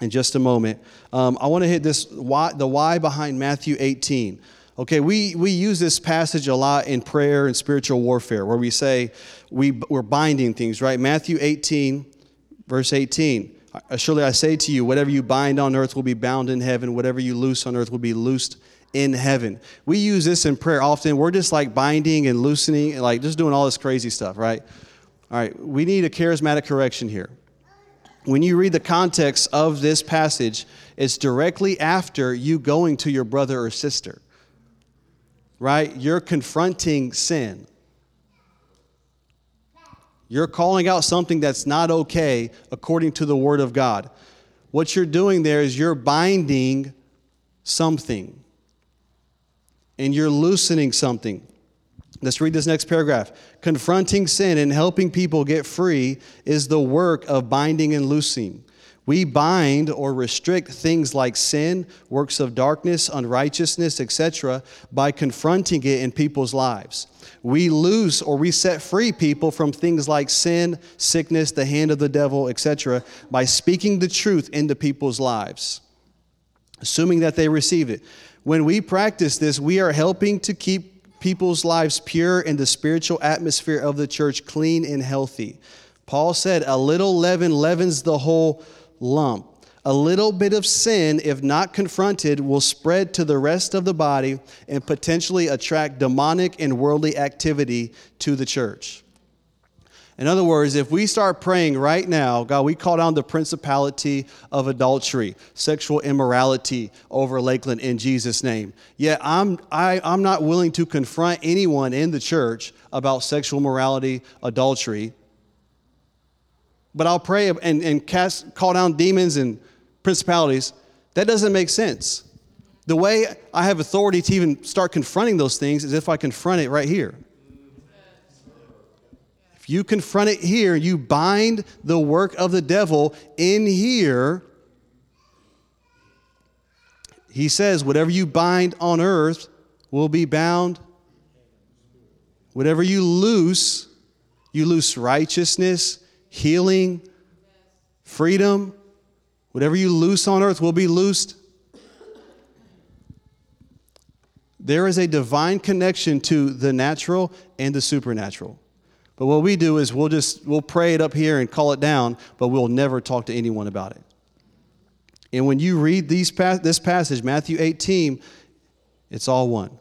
in just a moment. Um, I want to hit this why, the why behind Matthew 18. Okay, we, we use this passage a lot in prayer and spiritual warfare where we say we, we're binding things, right? Matthew 18, verse 18. Surely I say to you, whatever you bind on earth will be bound in heaven, whatever you loose on earth will be loosed in heaven. We use this in prayer often. We're just like binding and loosening, and like just doing all this crazy stuff, right? All right, we need a charismatic correction here. When you read the context of this passage, it's directly after you going to your brother or sister right? You're confronting sin. You're calling out something that's not okay according to the Word of God. What you're doing there is you're binding something and you're loosening something. Let's read this next paragraph. Confronting sin and helping people get free is the work of binding and loosing. We bind or restrict things like sin, works of darkness, unrighteousness, etc., by confronting it in people's lives. We loose or we set free people from things like sin, sickness, the hand of the devil, etc., by speaking the truth into people's lives, assuming that they receive it. When we practice this, we are helping to keep people's lives pure and the spiritual atmosphere of the church clean and healthy. Paul said, A little leaven leavens the whole lump. A little bit of sin, if not confronted, will spread to the rest of the body and potentially attract demonic and worldly activity to the church. In other words, if we start praying right now, God, we call down the principality of adultery, sexual immorality over Lakeland in Jesus' name. Yet I'm, I, am i am not willing to confront anyone in the church about sexual morality, adultery, but I'll pray and, and cast, call down demons and principalities. That doesn't make sense. The way I have authority to even start confronting those things is if I confront it right here. You confront it here, you bind the work of the devil in here. He says, whatever you bind on earth will be bound. Whatever you loose, you loose righteousness healing, freedom. Whatever you loose on earth will be loosed. There is a divine connection to the natural and the supernatural. But what we do is we'll just we'll pray it up here and call it down, but we'll never talk to anyone about it. And when you read these this passage, Matthew 18, it's all one.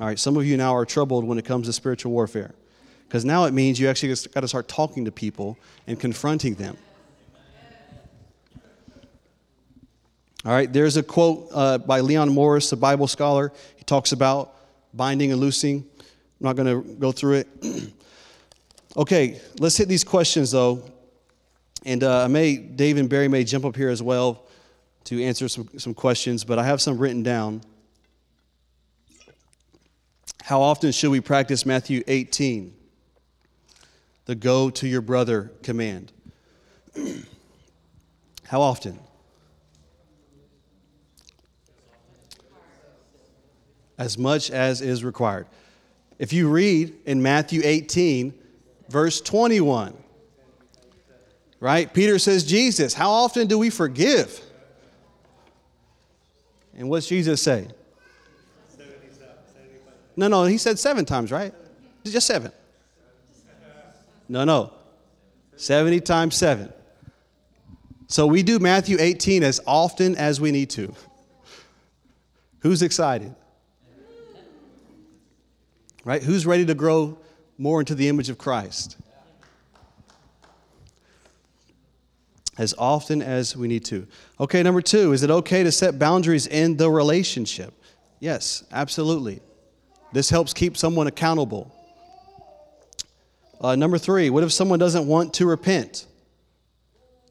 All right, some of you now are troubled when it comes to spiritual warfare. Because now it means you actually got to start talking to people and confronting them. All right, there's a quote uh, by Leon Morris, a Bible scholar. He talks about binding and loosing. I'm not going to go through it. okay, let's hit these questions though. And uh, I may, Dave and Barry may jump up here as well to answer some, some questions, but I have some written down. How often should we practice Matthew 18? the go to your brother command. How often? As much as is required. If you read in Matthew 18, verse 21, right? Peter says, Jesus, how often do we forgive? And what's Jesus say? No, no, he said seven times, right? Just seven. No, no. 70 times 7. So we do Matthew 18 as often as we need to. Who's excited? Right? Who's ready to grow more into the image of Christ? As often as we need to. Okay, number two, is it okay to set boundaries in the relationship? Yes, absolutely. This helps keep someone accountable. Uh, number three, what if someone doesn't want to repent?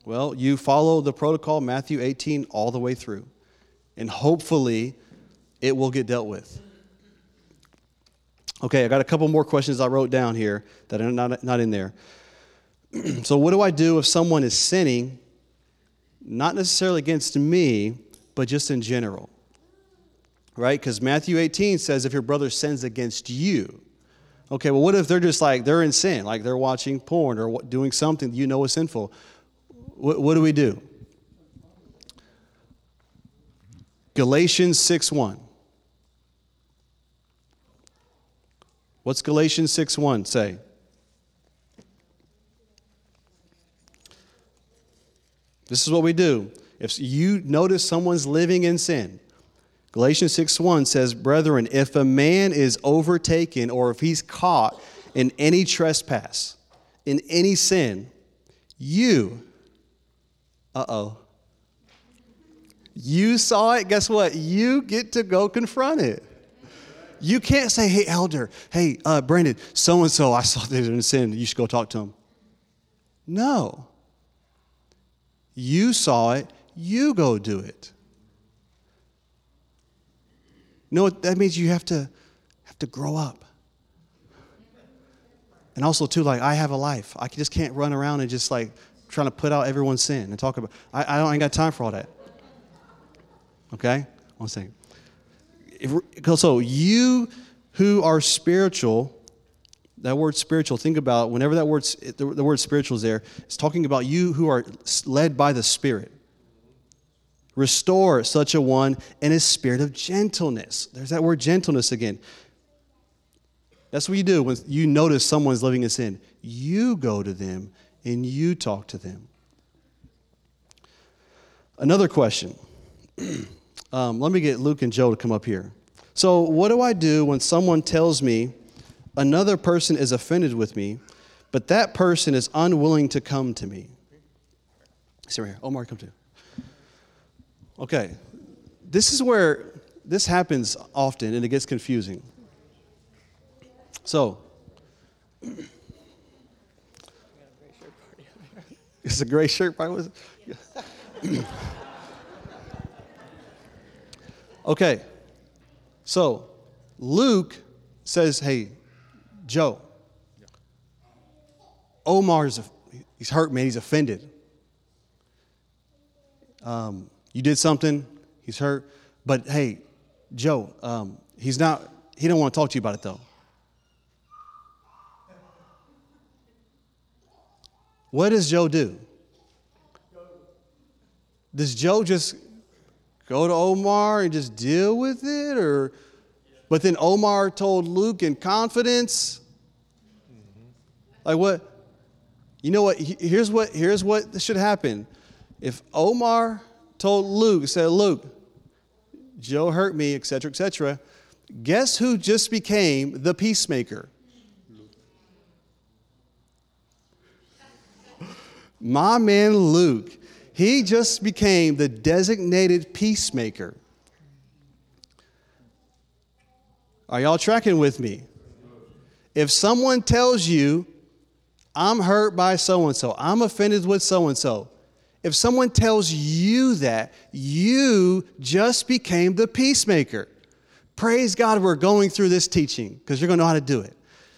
Well, you follow the protocol, Matthew 18, all the way through. And hopefully, it will get dealt with. Okay, I got a couple more questions I wrote down here that are not, not in there. so, what do I do if someone is sinning, not necessarily against me, but just in general? Right? Because Matthew 18 says if your brother sins against you, Okay, well, what if they're just like, they're in sin, like they're watching porn or doing something you know is sinful? What, what do we do? Galatians 6 1. What's Galatians 6 1 say? This is what we do. If you notice someone's living in sin, Galatians 6 1 says, Brethren, if a man is overtaken or if he's caught in any trespass, in any sin, you, uh oh, you saw it, guess what? You get to go confront it. You can't say, hey, elder, hey, uh, Brandon, so and so, I saw they're in sin. You should go talk to him. No. You saw it, you go do it. No, that means you have to have to grow up. And also too, like I have a life. I just can't run around and just like trying to put out everyone's sin and talk about. I, I don't I ain't got time for all that. Okay, one second. So you who are spiritual, that word spiritual, think about whenever that word, the, the word spiritual is there, it's talking about you who are led by the Spirit. Restore such a one in a spirit of gentleness. There's that word gentleness again. That's what you do when you notice someone's living in sin. You go to them and you talk to them. Another question. um, let me get Luke and Joe to come up here. So, what do I do when someone tells me another person is offended with me, but that person is unwilling to come to me? See right here. Omar, come to. Okay, this is where this happens often and it gets confusing. So, it's a gray shirt party. Was it? Okay, so Luke says, "Hey, Joe, Omar's he's hurt, man. He's offended. Um, you did something, he's hurt. But hey, Joe, um, he's not, he don't want to talk to you about it though. What does Joe do? Does Joe just go to Omar and just deal with it? Or, but then Omar told Luke in confidence? Like what? You know what? Here's what, here's what should happen. If Omar told Luke, said, Luke, Joe hurt me, etc., etc. Guess who just became the peacemaker? My man Luke. He just became the designated peacemaker. Are y'all tracking with me? If someone tells you, I'm hurt by so and so, I'm offended with so and so, if someone tells you that, you just became the peacemaker. Praise God, we're going through this teaching because you're going to know how to do it.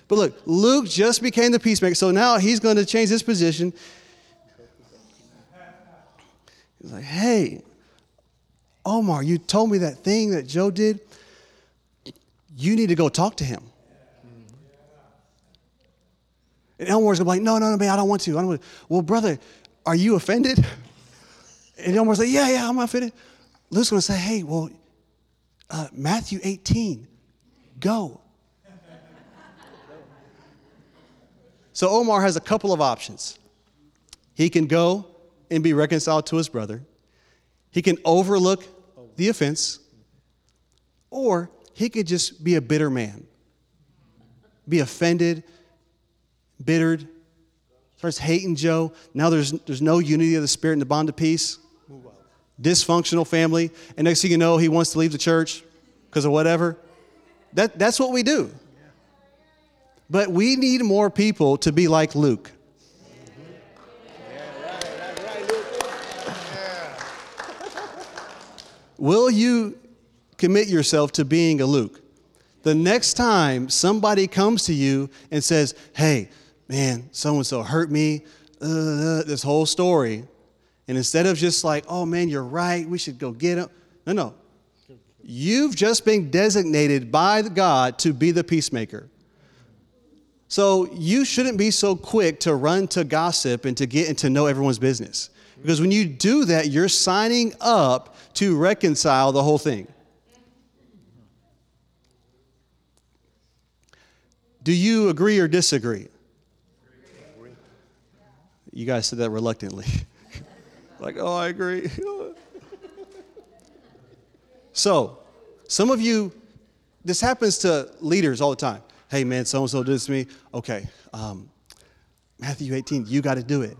But look, Luke just became the peacemaker, so now he's going to change his position. He's like, hey, Omar, you told me that thing that Joe did. You need to go talk to him. And Omar's gonna be like, no, no, no, man, I don't want to. I don't want to. Well, brother, are you offended? And Omar's like, Yeah, yeah, I'm offended. Luke's to say, Hey, well, uh, Matthew 18, go. so Omar has a couple of options. He can go and be reconciled to his brother, he can overlook the offense, or he could just be a bitter man, be offended, bittered, starts hating Joe. Now there's, there's no unity of the spirit and the bond of peace. Dysfunctional family. And next thing you know, he wants to leave the church because of whatever. That, that's what we do. But we need more people to be like Luke. Will you commit yourself to being a Luke? The next time somebody comes to you and says, Hey, man, so and so hurt me, uh, this whole story. And instead of just like, oh man, you're right, we should go get him. No, no. You've just been designated by God to be the peacemaker. So you shouldn't be so quick to run to gossip and to get and to know everyone's business. Because when you do that, you're signing up to reconcile the whole thing. Do you agree or disagree? You guys said that reluctantly. like, oh, I agree. so, some of you, this happens to leaders all the time. Hey, man, so and so did this to me. Okay, um, Matthew 18, you got to do it.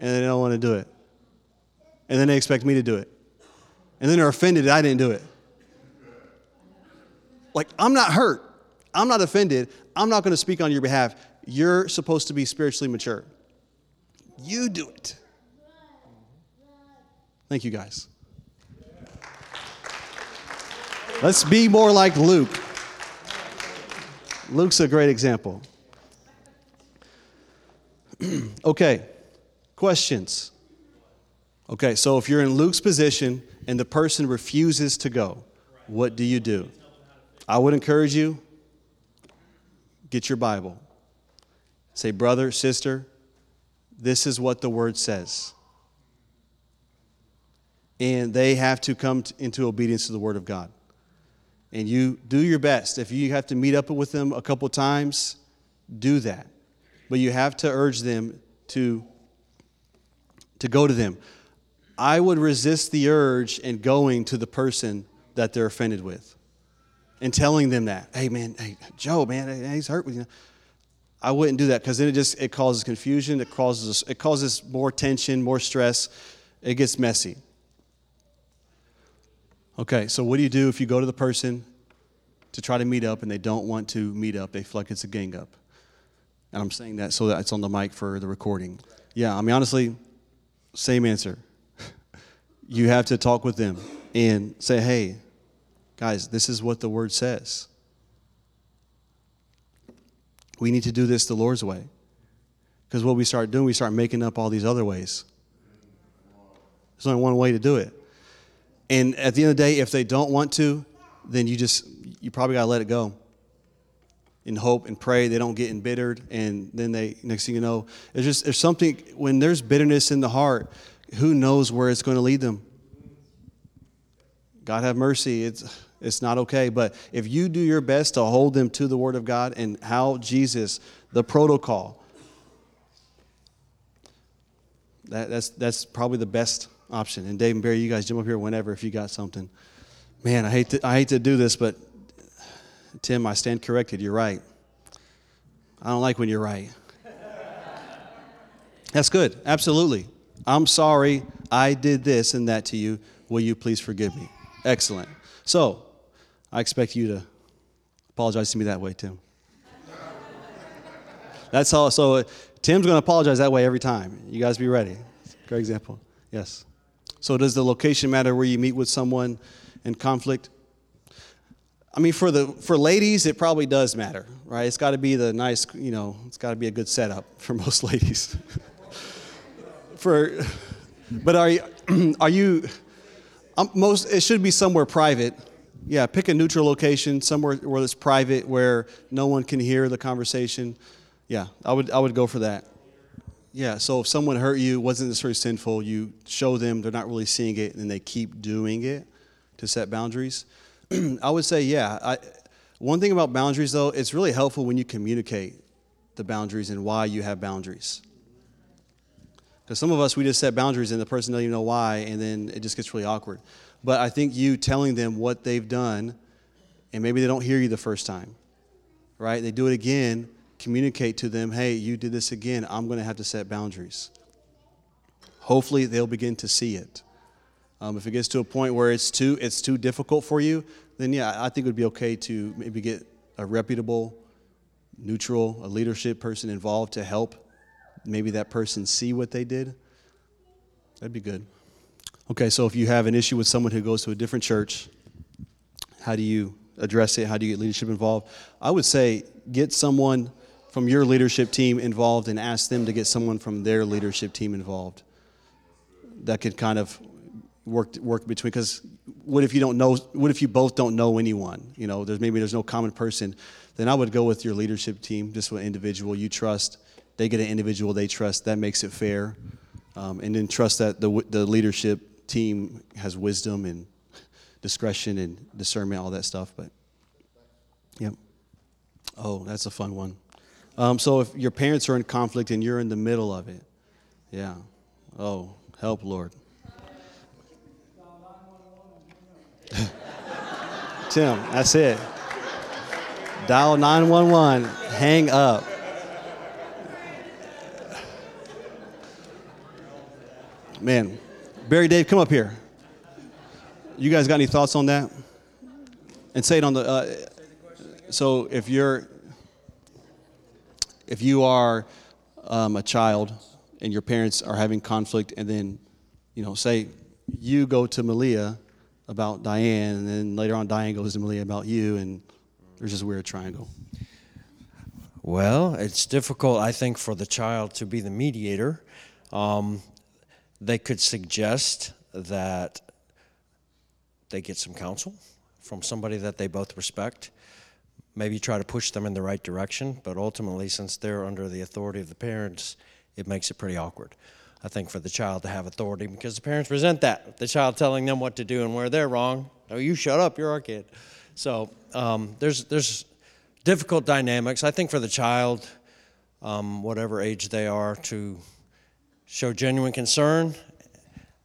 And they don't want to do it. And then they expect me to do it. And then they're offended that I didn't do it. Like, I'm not hurt. I'm not offended. I'm not going to speak on your behalf. You're supposed to be spiritually mature. You do it. Thank you, guys. Let's be more like Luke. Luke's a great example. okay, questions. Okay, so if you're in Luke's position and the person refuses to go, what do you do? I would encourage you get your Bible. Say, brother, sister, this is what the word says. And they have to come into obedience to the word of God. And you do your best. If you have to meet up with them a couple times, do that. But you have to urge them to, to go to them. I would resist the urge in going to the person that they're offended with and telling them that, hey man, hey Joe, man, he's hurt with you. I wouldn't do that because then it just it causes confusion. It causes it causes more tension, more stress. It gets messy. Okay, so what do you do if you go to the person to try to meet up and they don't want to meet up? They feel like it's a gang up. And I'm saying that so that it's on the mic for the recording. Yeah, I mean honestly, same answer. You have to talk with them and say, hey, guys, this is what the word says. We need to do this the Lord's way. Because what we start doing, we start making up all these other ways. There's only one way to do it. And at the end of the day, if they don't want to, then you just, you probably got to let it go and hope and pray they don't get embittered. And then they, next thing you know, there's just, there's something, when there's bitterness in the heart, who knows where it's going to lead them? God have mercy. It's, it's not okay. But if you do your best to hold them to the Word of God and how Jesus, the protocol, that, that's, that's probably the best option. And Dave and Barry, you guys jump up here whenever if you got something. Man, I hate to, I hate to do this, but Tim, I stand corrected. You're right. I don't like when you're right. That's good. Absolutely. I'm sorry I did this and that to you. Will you please forgive me? Excellent. So, I expect you to apologize to me that way, Tim. That's all. So uh, Tim's going to apologize that way every time. You guys be ready. Great example. Yes. So does the location matter where you meet with someone in conflict? I mean, for the for ladies, it probably does matter, right? It's got to be the nice, you know, it's got to be a good setup for most ladies. For, but are you, are you? Um, most it should be somewhere private yeah, pick a neutral location, somewhere where it's private, where no one can hear the conversation. Yeah, I would, I would go for that. Yeah, so if someone hurt you, wasn't necessarily sinful, you show them they're not really seeing it, and then they keep doing it to set boundaries. I would say, yeah. I, one thing about boundaries, though, it's really helpful when you communicate the boundaries and why you have boundaries. Because some of us, we just set boundaries and the person doesn't even know why, and then it just gets really awkward. But I think you telling them what they've done, and maybe they don't hear you the first time, right? They do it again, communicate to them, hey, you did this again, I'm going to have to set boundaries. Hopefully, they'll begin to see it. Um, if it gets to a point where it's too, it's too difficult for you, then yeah, I think it would be okay to maybe get a reputable, neutral, a leadership person involved to help maybe that person see what they did. That'd be good. Okay, so if you have an issue with someone who goes to a different church, how do you address it? How do you get leadership involved? I would say get someone from your leadership team involved and ask them to get someone from their leadership team involved. That could kind of work work between because what if you don't know what if you both don't know anyone you know there's maybe there's no common person then i would go with your leadership team just an individual you trust they get an individual they trust that makes it fair um, and then trust that the, the leadership team has wisdom and discretion and discernment, all that stuff. But, yep. Oh, that's a fun one. Um, so if your parents are in conflict and you're in the middle of it, yeah. Oh, help, Lord. Tim, that's it. Dial 911, hang up. Man, Barry Dave, come up here. You guys got any thoughts on that? And say it on the. Uh, so if you're, if you are um, a child and your parents are having conflict, and then, you know, say you go to Malia about Diane, and then later on Diane goes to Malia about you, and there's this weird triangle. Well, it's difficult, I think, for the child to be the mediator. Um, they could suggest that they get some counsel from somebody that they both respect. Maybe try to push them in the right direction, but ultimately, since they're under the authority of the parents, it makes it pretty awkward. I think for the child to have authority because the parents resent that. The child telling them what to do and where they're wrong. Oh, you shut up, you're our kid. So um, there's, there's difficult dynamics. I think for the child, um, whatever age they are, to show genuine concern,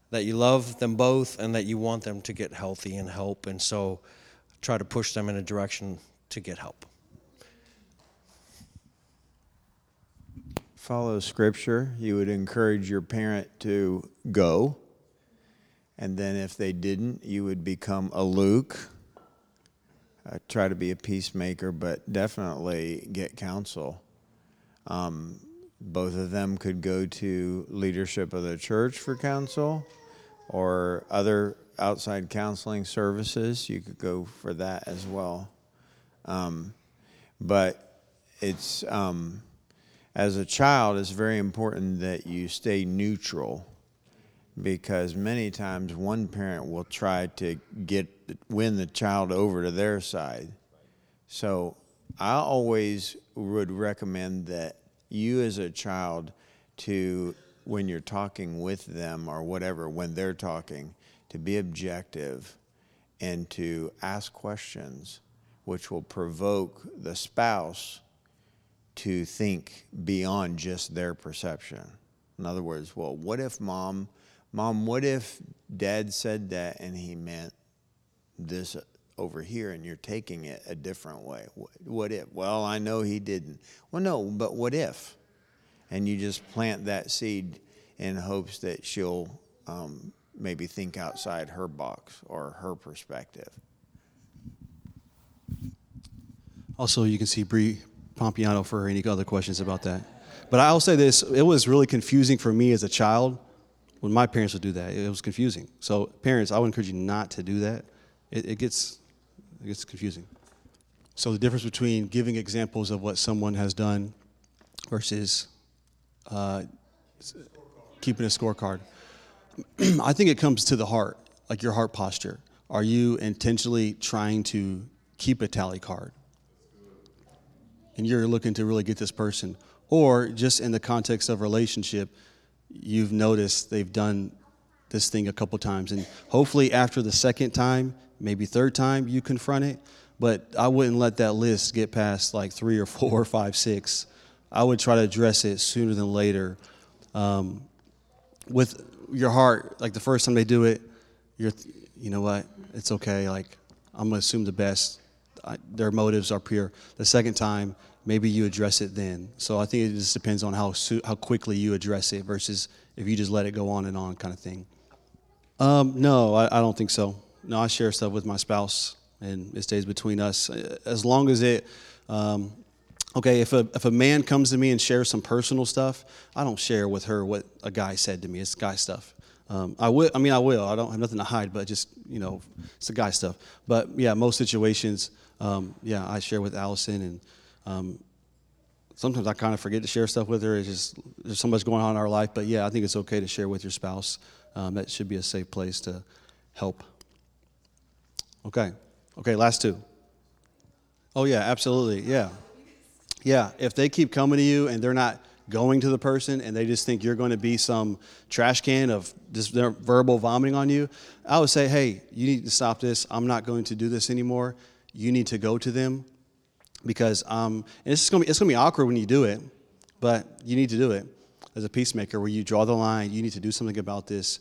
that you love them both, and that you want them to get healthy and help. And so try to push them in a direction to get help. Follow scripture. You would encourage your parent to go. And then if they didn't, you would become a Luke. Uh, try to be a peacemaker, but definitely get counsel. Um, both of them could go to leadership of the church for counsel or other outside counseling services. You could go for that as well. Um, but it's um, as a child, it's very important that you stay neutral because many times one parent will try to get win the child over to their side. So I always would recommend that you as a child to when you're talking with them or whatever when they're talking to be objective and to ask questions which will provoke the spouse to think beyond just their perception. In other words, well, what if mom, mom, what if dad said that and he meant this over here and you're taking it a different way. What if? Well, I know he didn't. Well, no, but what if? And you just plant that seed in hopes that she'll um, maybe think outside her box or her perspective. Also, you can see Bree Pompiano for any other questions about that. But I'll say this it was really confusing for me as a child when my parents would do that. It was confusing. So, parents, I would encourage you not to do that. It, it gets it gets confusing. So the difference between giving examples of what someone has done versus uh, keeping a scorecard, I think it comes to the heart, like your heart posture. Are you intentionally trying to keep a tally card? And you're looking to really get this person. Or just in the context of relationship, you've noticed they've done this thing a couple times. And hopefully, after the second time, maybe third time you confront it, but I wouldn't let that list get past like three or four or five, six. I would try to address it sooner than later. Um, with your heart, like the first time they do it, you're, you know what, it's okay. Like, I'm gonna assume the best. I, their motives are pure. The second time, maybe you address it then. So I think it just depends on how how quickly you address it versus if you just let it go on and on, kind of thing. Um, no, I, I don't think so no, I share stuff with my spouse, and it stays between us. As long as it, um, okay, if a if a man comes to me and shares some personal stuff, I don't share with her what a guy said to me. It's guy stuff. Um, I will. I mean, I will. I don't have nothing to hide, but just you know, it's the guy stuff. But yeah, most situations, um, yeah, I share with Allison, and um, sometimes I kind of forget to share stuff with her. It's just there's so much going on in our life. But yeah, I think it's okay to share with your spouse. Um, that should be a safe place to help. Okay. Okay, last two. Oh, yeah, absolutely. Yeah. Yeah. If they keep coming to you and they're not going to the person and they just think you're going to be some trash can of just verbal vomiting on you, I would say, hey, you need to stop this. I'm not going to do this anymore. You need to go to them because um, and it's going to be it's going to be awkward when you do it, but you need to do it as a peacemaker where you draw the line. You need to do something about this.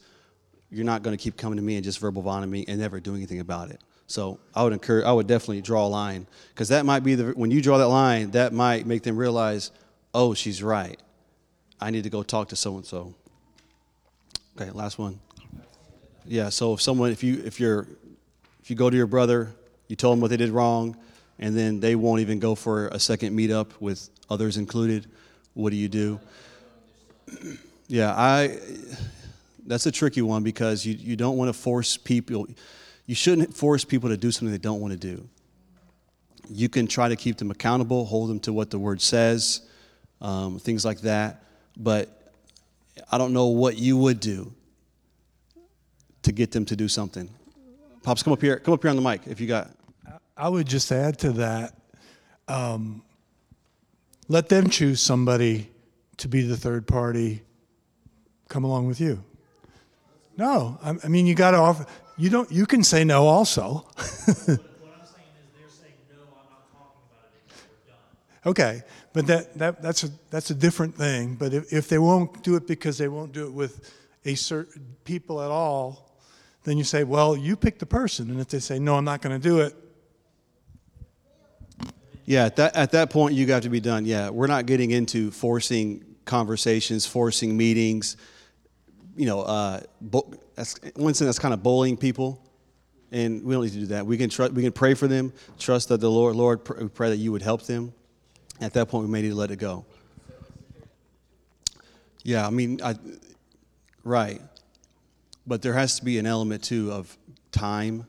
You're not going to keep coming to me and just verbal vomiting and never doing anything about it. So I would encourage, I would definitely draw a line because that might be the when you draw that line, that might make them realize, oh, she's right. I need to go talk to so and so. Okay, last one. Yeah. So if someone, if you if you're if you go to your brother, you tell them what they did wrong, and then they won't even go for a second meetup with others included, what do you do? yeah, I. That's a tricky one because you, you don't want to force people you shouldn't force people to do something they don't want to do. You can try to keep them accountable, hold them to what the word says, um, things like that. But I don't know what you would do to get them to do something. Pops, come up here. Come up here on the mic if you got. I would just add to that. Um, let them choose somebody to be the third party. Come along with you. No, I, I mean you got to offer. You don't. You can say no also. Okay, but that, that, that's, a, that's a different thing. But if, if they won't do it because they won't do it with a certain people at all, then you say, well, you pick the person. And if they say, no, I'm not going to do it. Yeah, at that, at that point, you got to be done. Yeah, we're not getting into forcing conversations, forcing meetings, you know, uh, that's one thing that's kind of bullying people, and we don't need to do that. We can tr- we can pray for them, trust that the Lord, Lord, pr- pray that you would help them. At that point, we may need to let it go. Yeah, I mean, I, right, but there has to be an element too of time,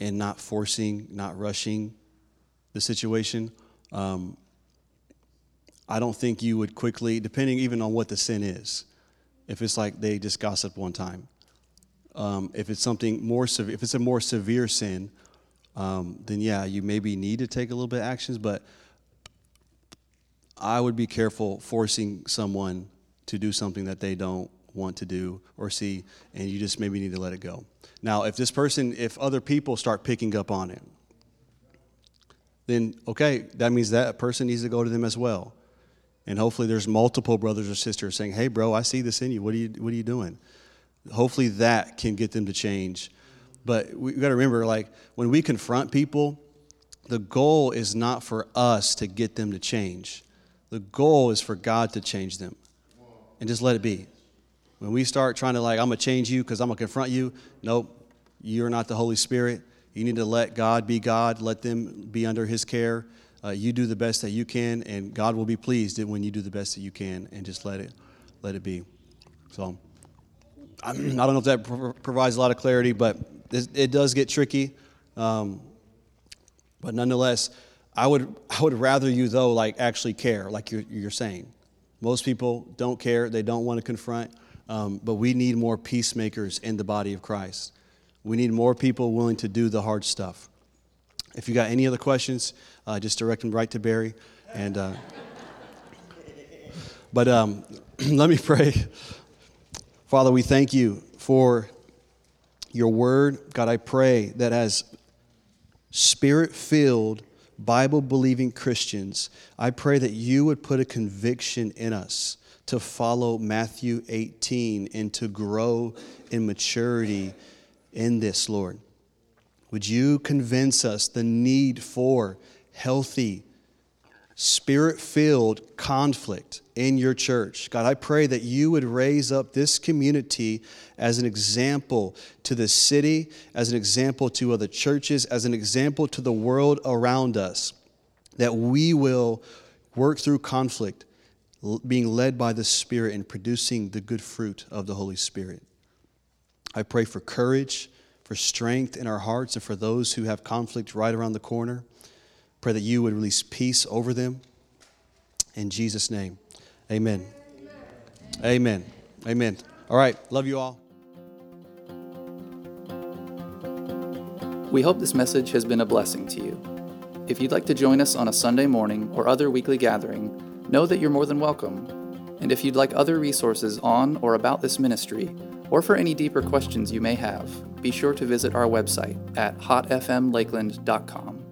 and not forcing, not rushing the situation. Um, I don't think you would quickly, depending even on what the sin is if it's like they just gossip one time. Um, if it's something more severe, if it's a more severe sin, um, then yeah, you maybe need to take a little bit of actions. But I would be careful forcing someone to do something that they don't want to do or see, and you just maybe need to let it go. Now, if this person, if other people start picking up on it, then okay, that means that person needs to go to them as well. And hopefully there's multiple brothers or sisters saying, hey, bro, I see this in you. What are you, what are you doing? Hopefully that can get them to change. But we got to remember, like, when we confront people, the goal is not for us to get them to change. The goal is for God to change them. And just let it be. When we start trying to, like, I'm going to change you because I'm going to confront you, nope, you're not the Holy Spirit. You need to let God be God, let them be under His care uh, you do the best that you can, and God will be pleased when you do the best that you can, and just let it let it be. So I don't know if that provides a lot of clarity, but it does get tricky. Um, but nonetheless, I would I would rather you though like actually care, like you're you're saying. Most people don't care; they don't want to confront. Um, but we need more peacemakers in the body of Christ. We need more people willing to do the hard stuff. If you got any other questions, uh, just direct them right to Barry. And uh, but um, let me pray. Father, we thank you for your word. God, I pray that as spirit filled, Bible believing Christians, I pray that you would put a conviction in us to follow Matthew 18 and to grow in maturity in this, Lord. Would you convince us the need for healthy, spirit filled conflict in your church? God, I pray that you would raise up this community as an example to the city, as an example to other churches, as an example to the world around us, that we will work through conflict, being led by the Spirit and producing the good fruit of the Holy Spirit. I pray for courage for strength in our hearts and for those who have conflict right around the corner. Pray that you would release peace over them. In Jesus' name, amen. Amen. Amen. All right. Love you all. We hope this message has been a blessing to you. If you'd like to join us on a Sunday morning or other weekly gathering, know that you're more than welcome And if you'd like other resources on or about this ministry, or for any deeper questions you may have, be sure to visit our website at hotfmlakeland.com.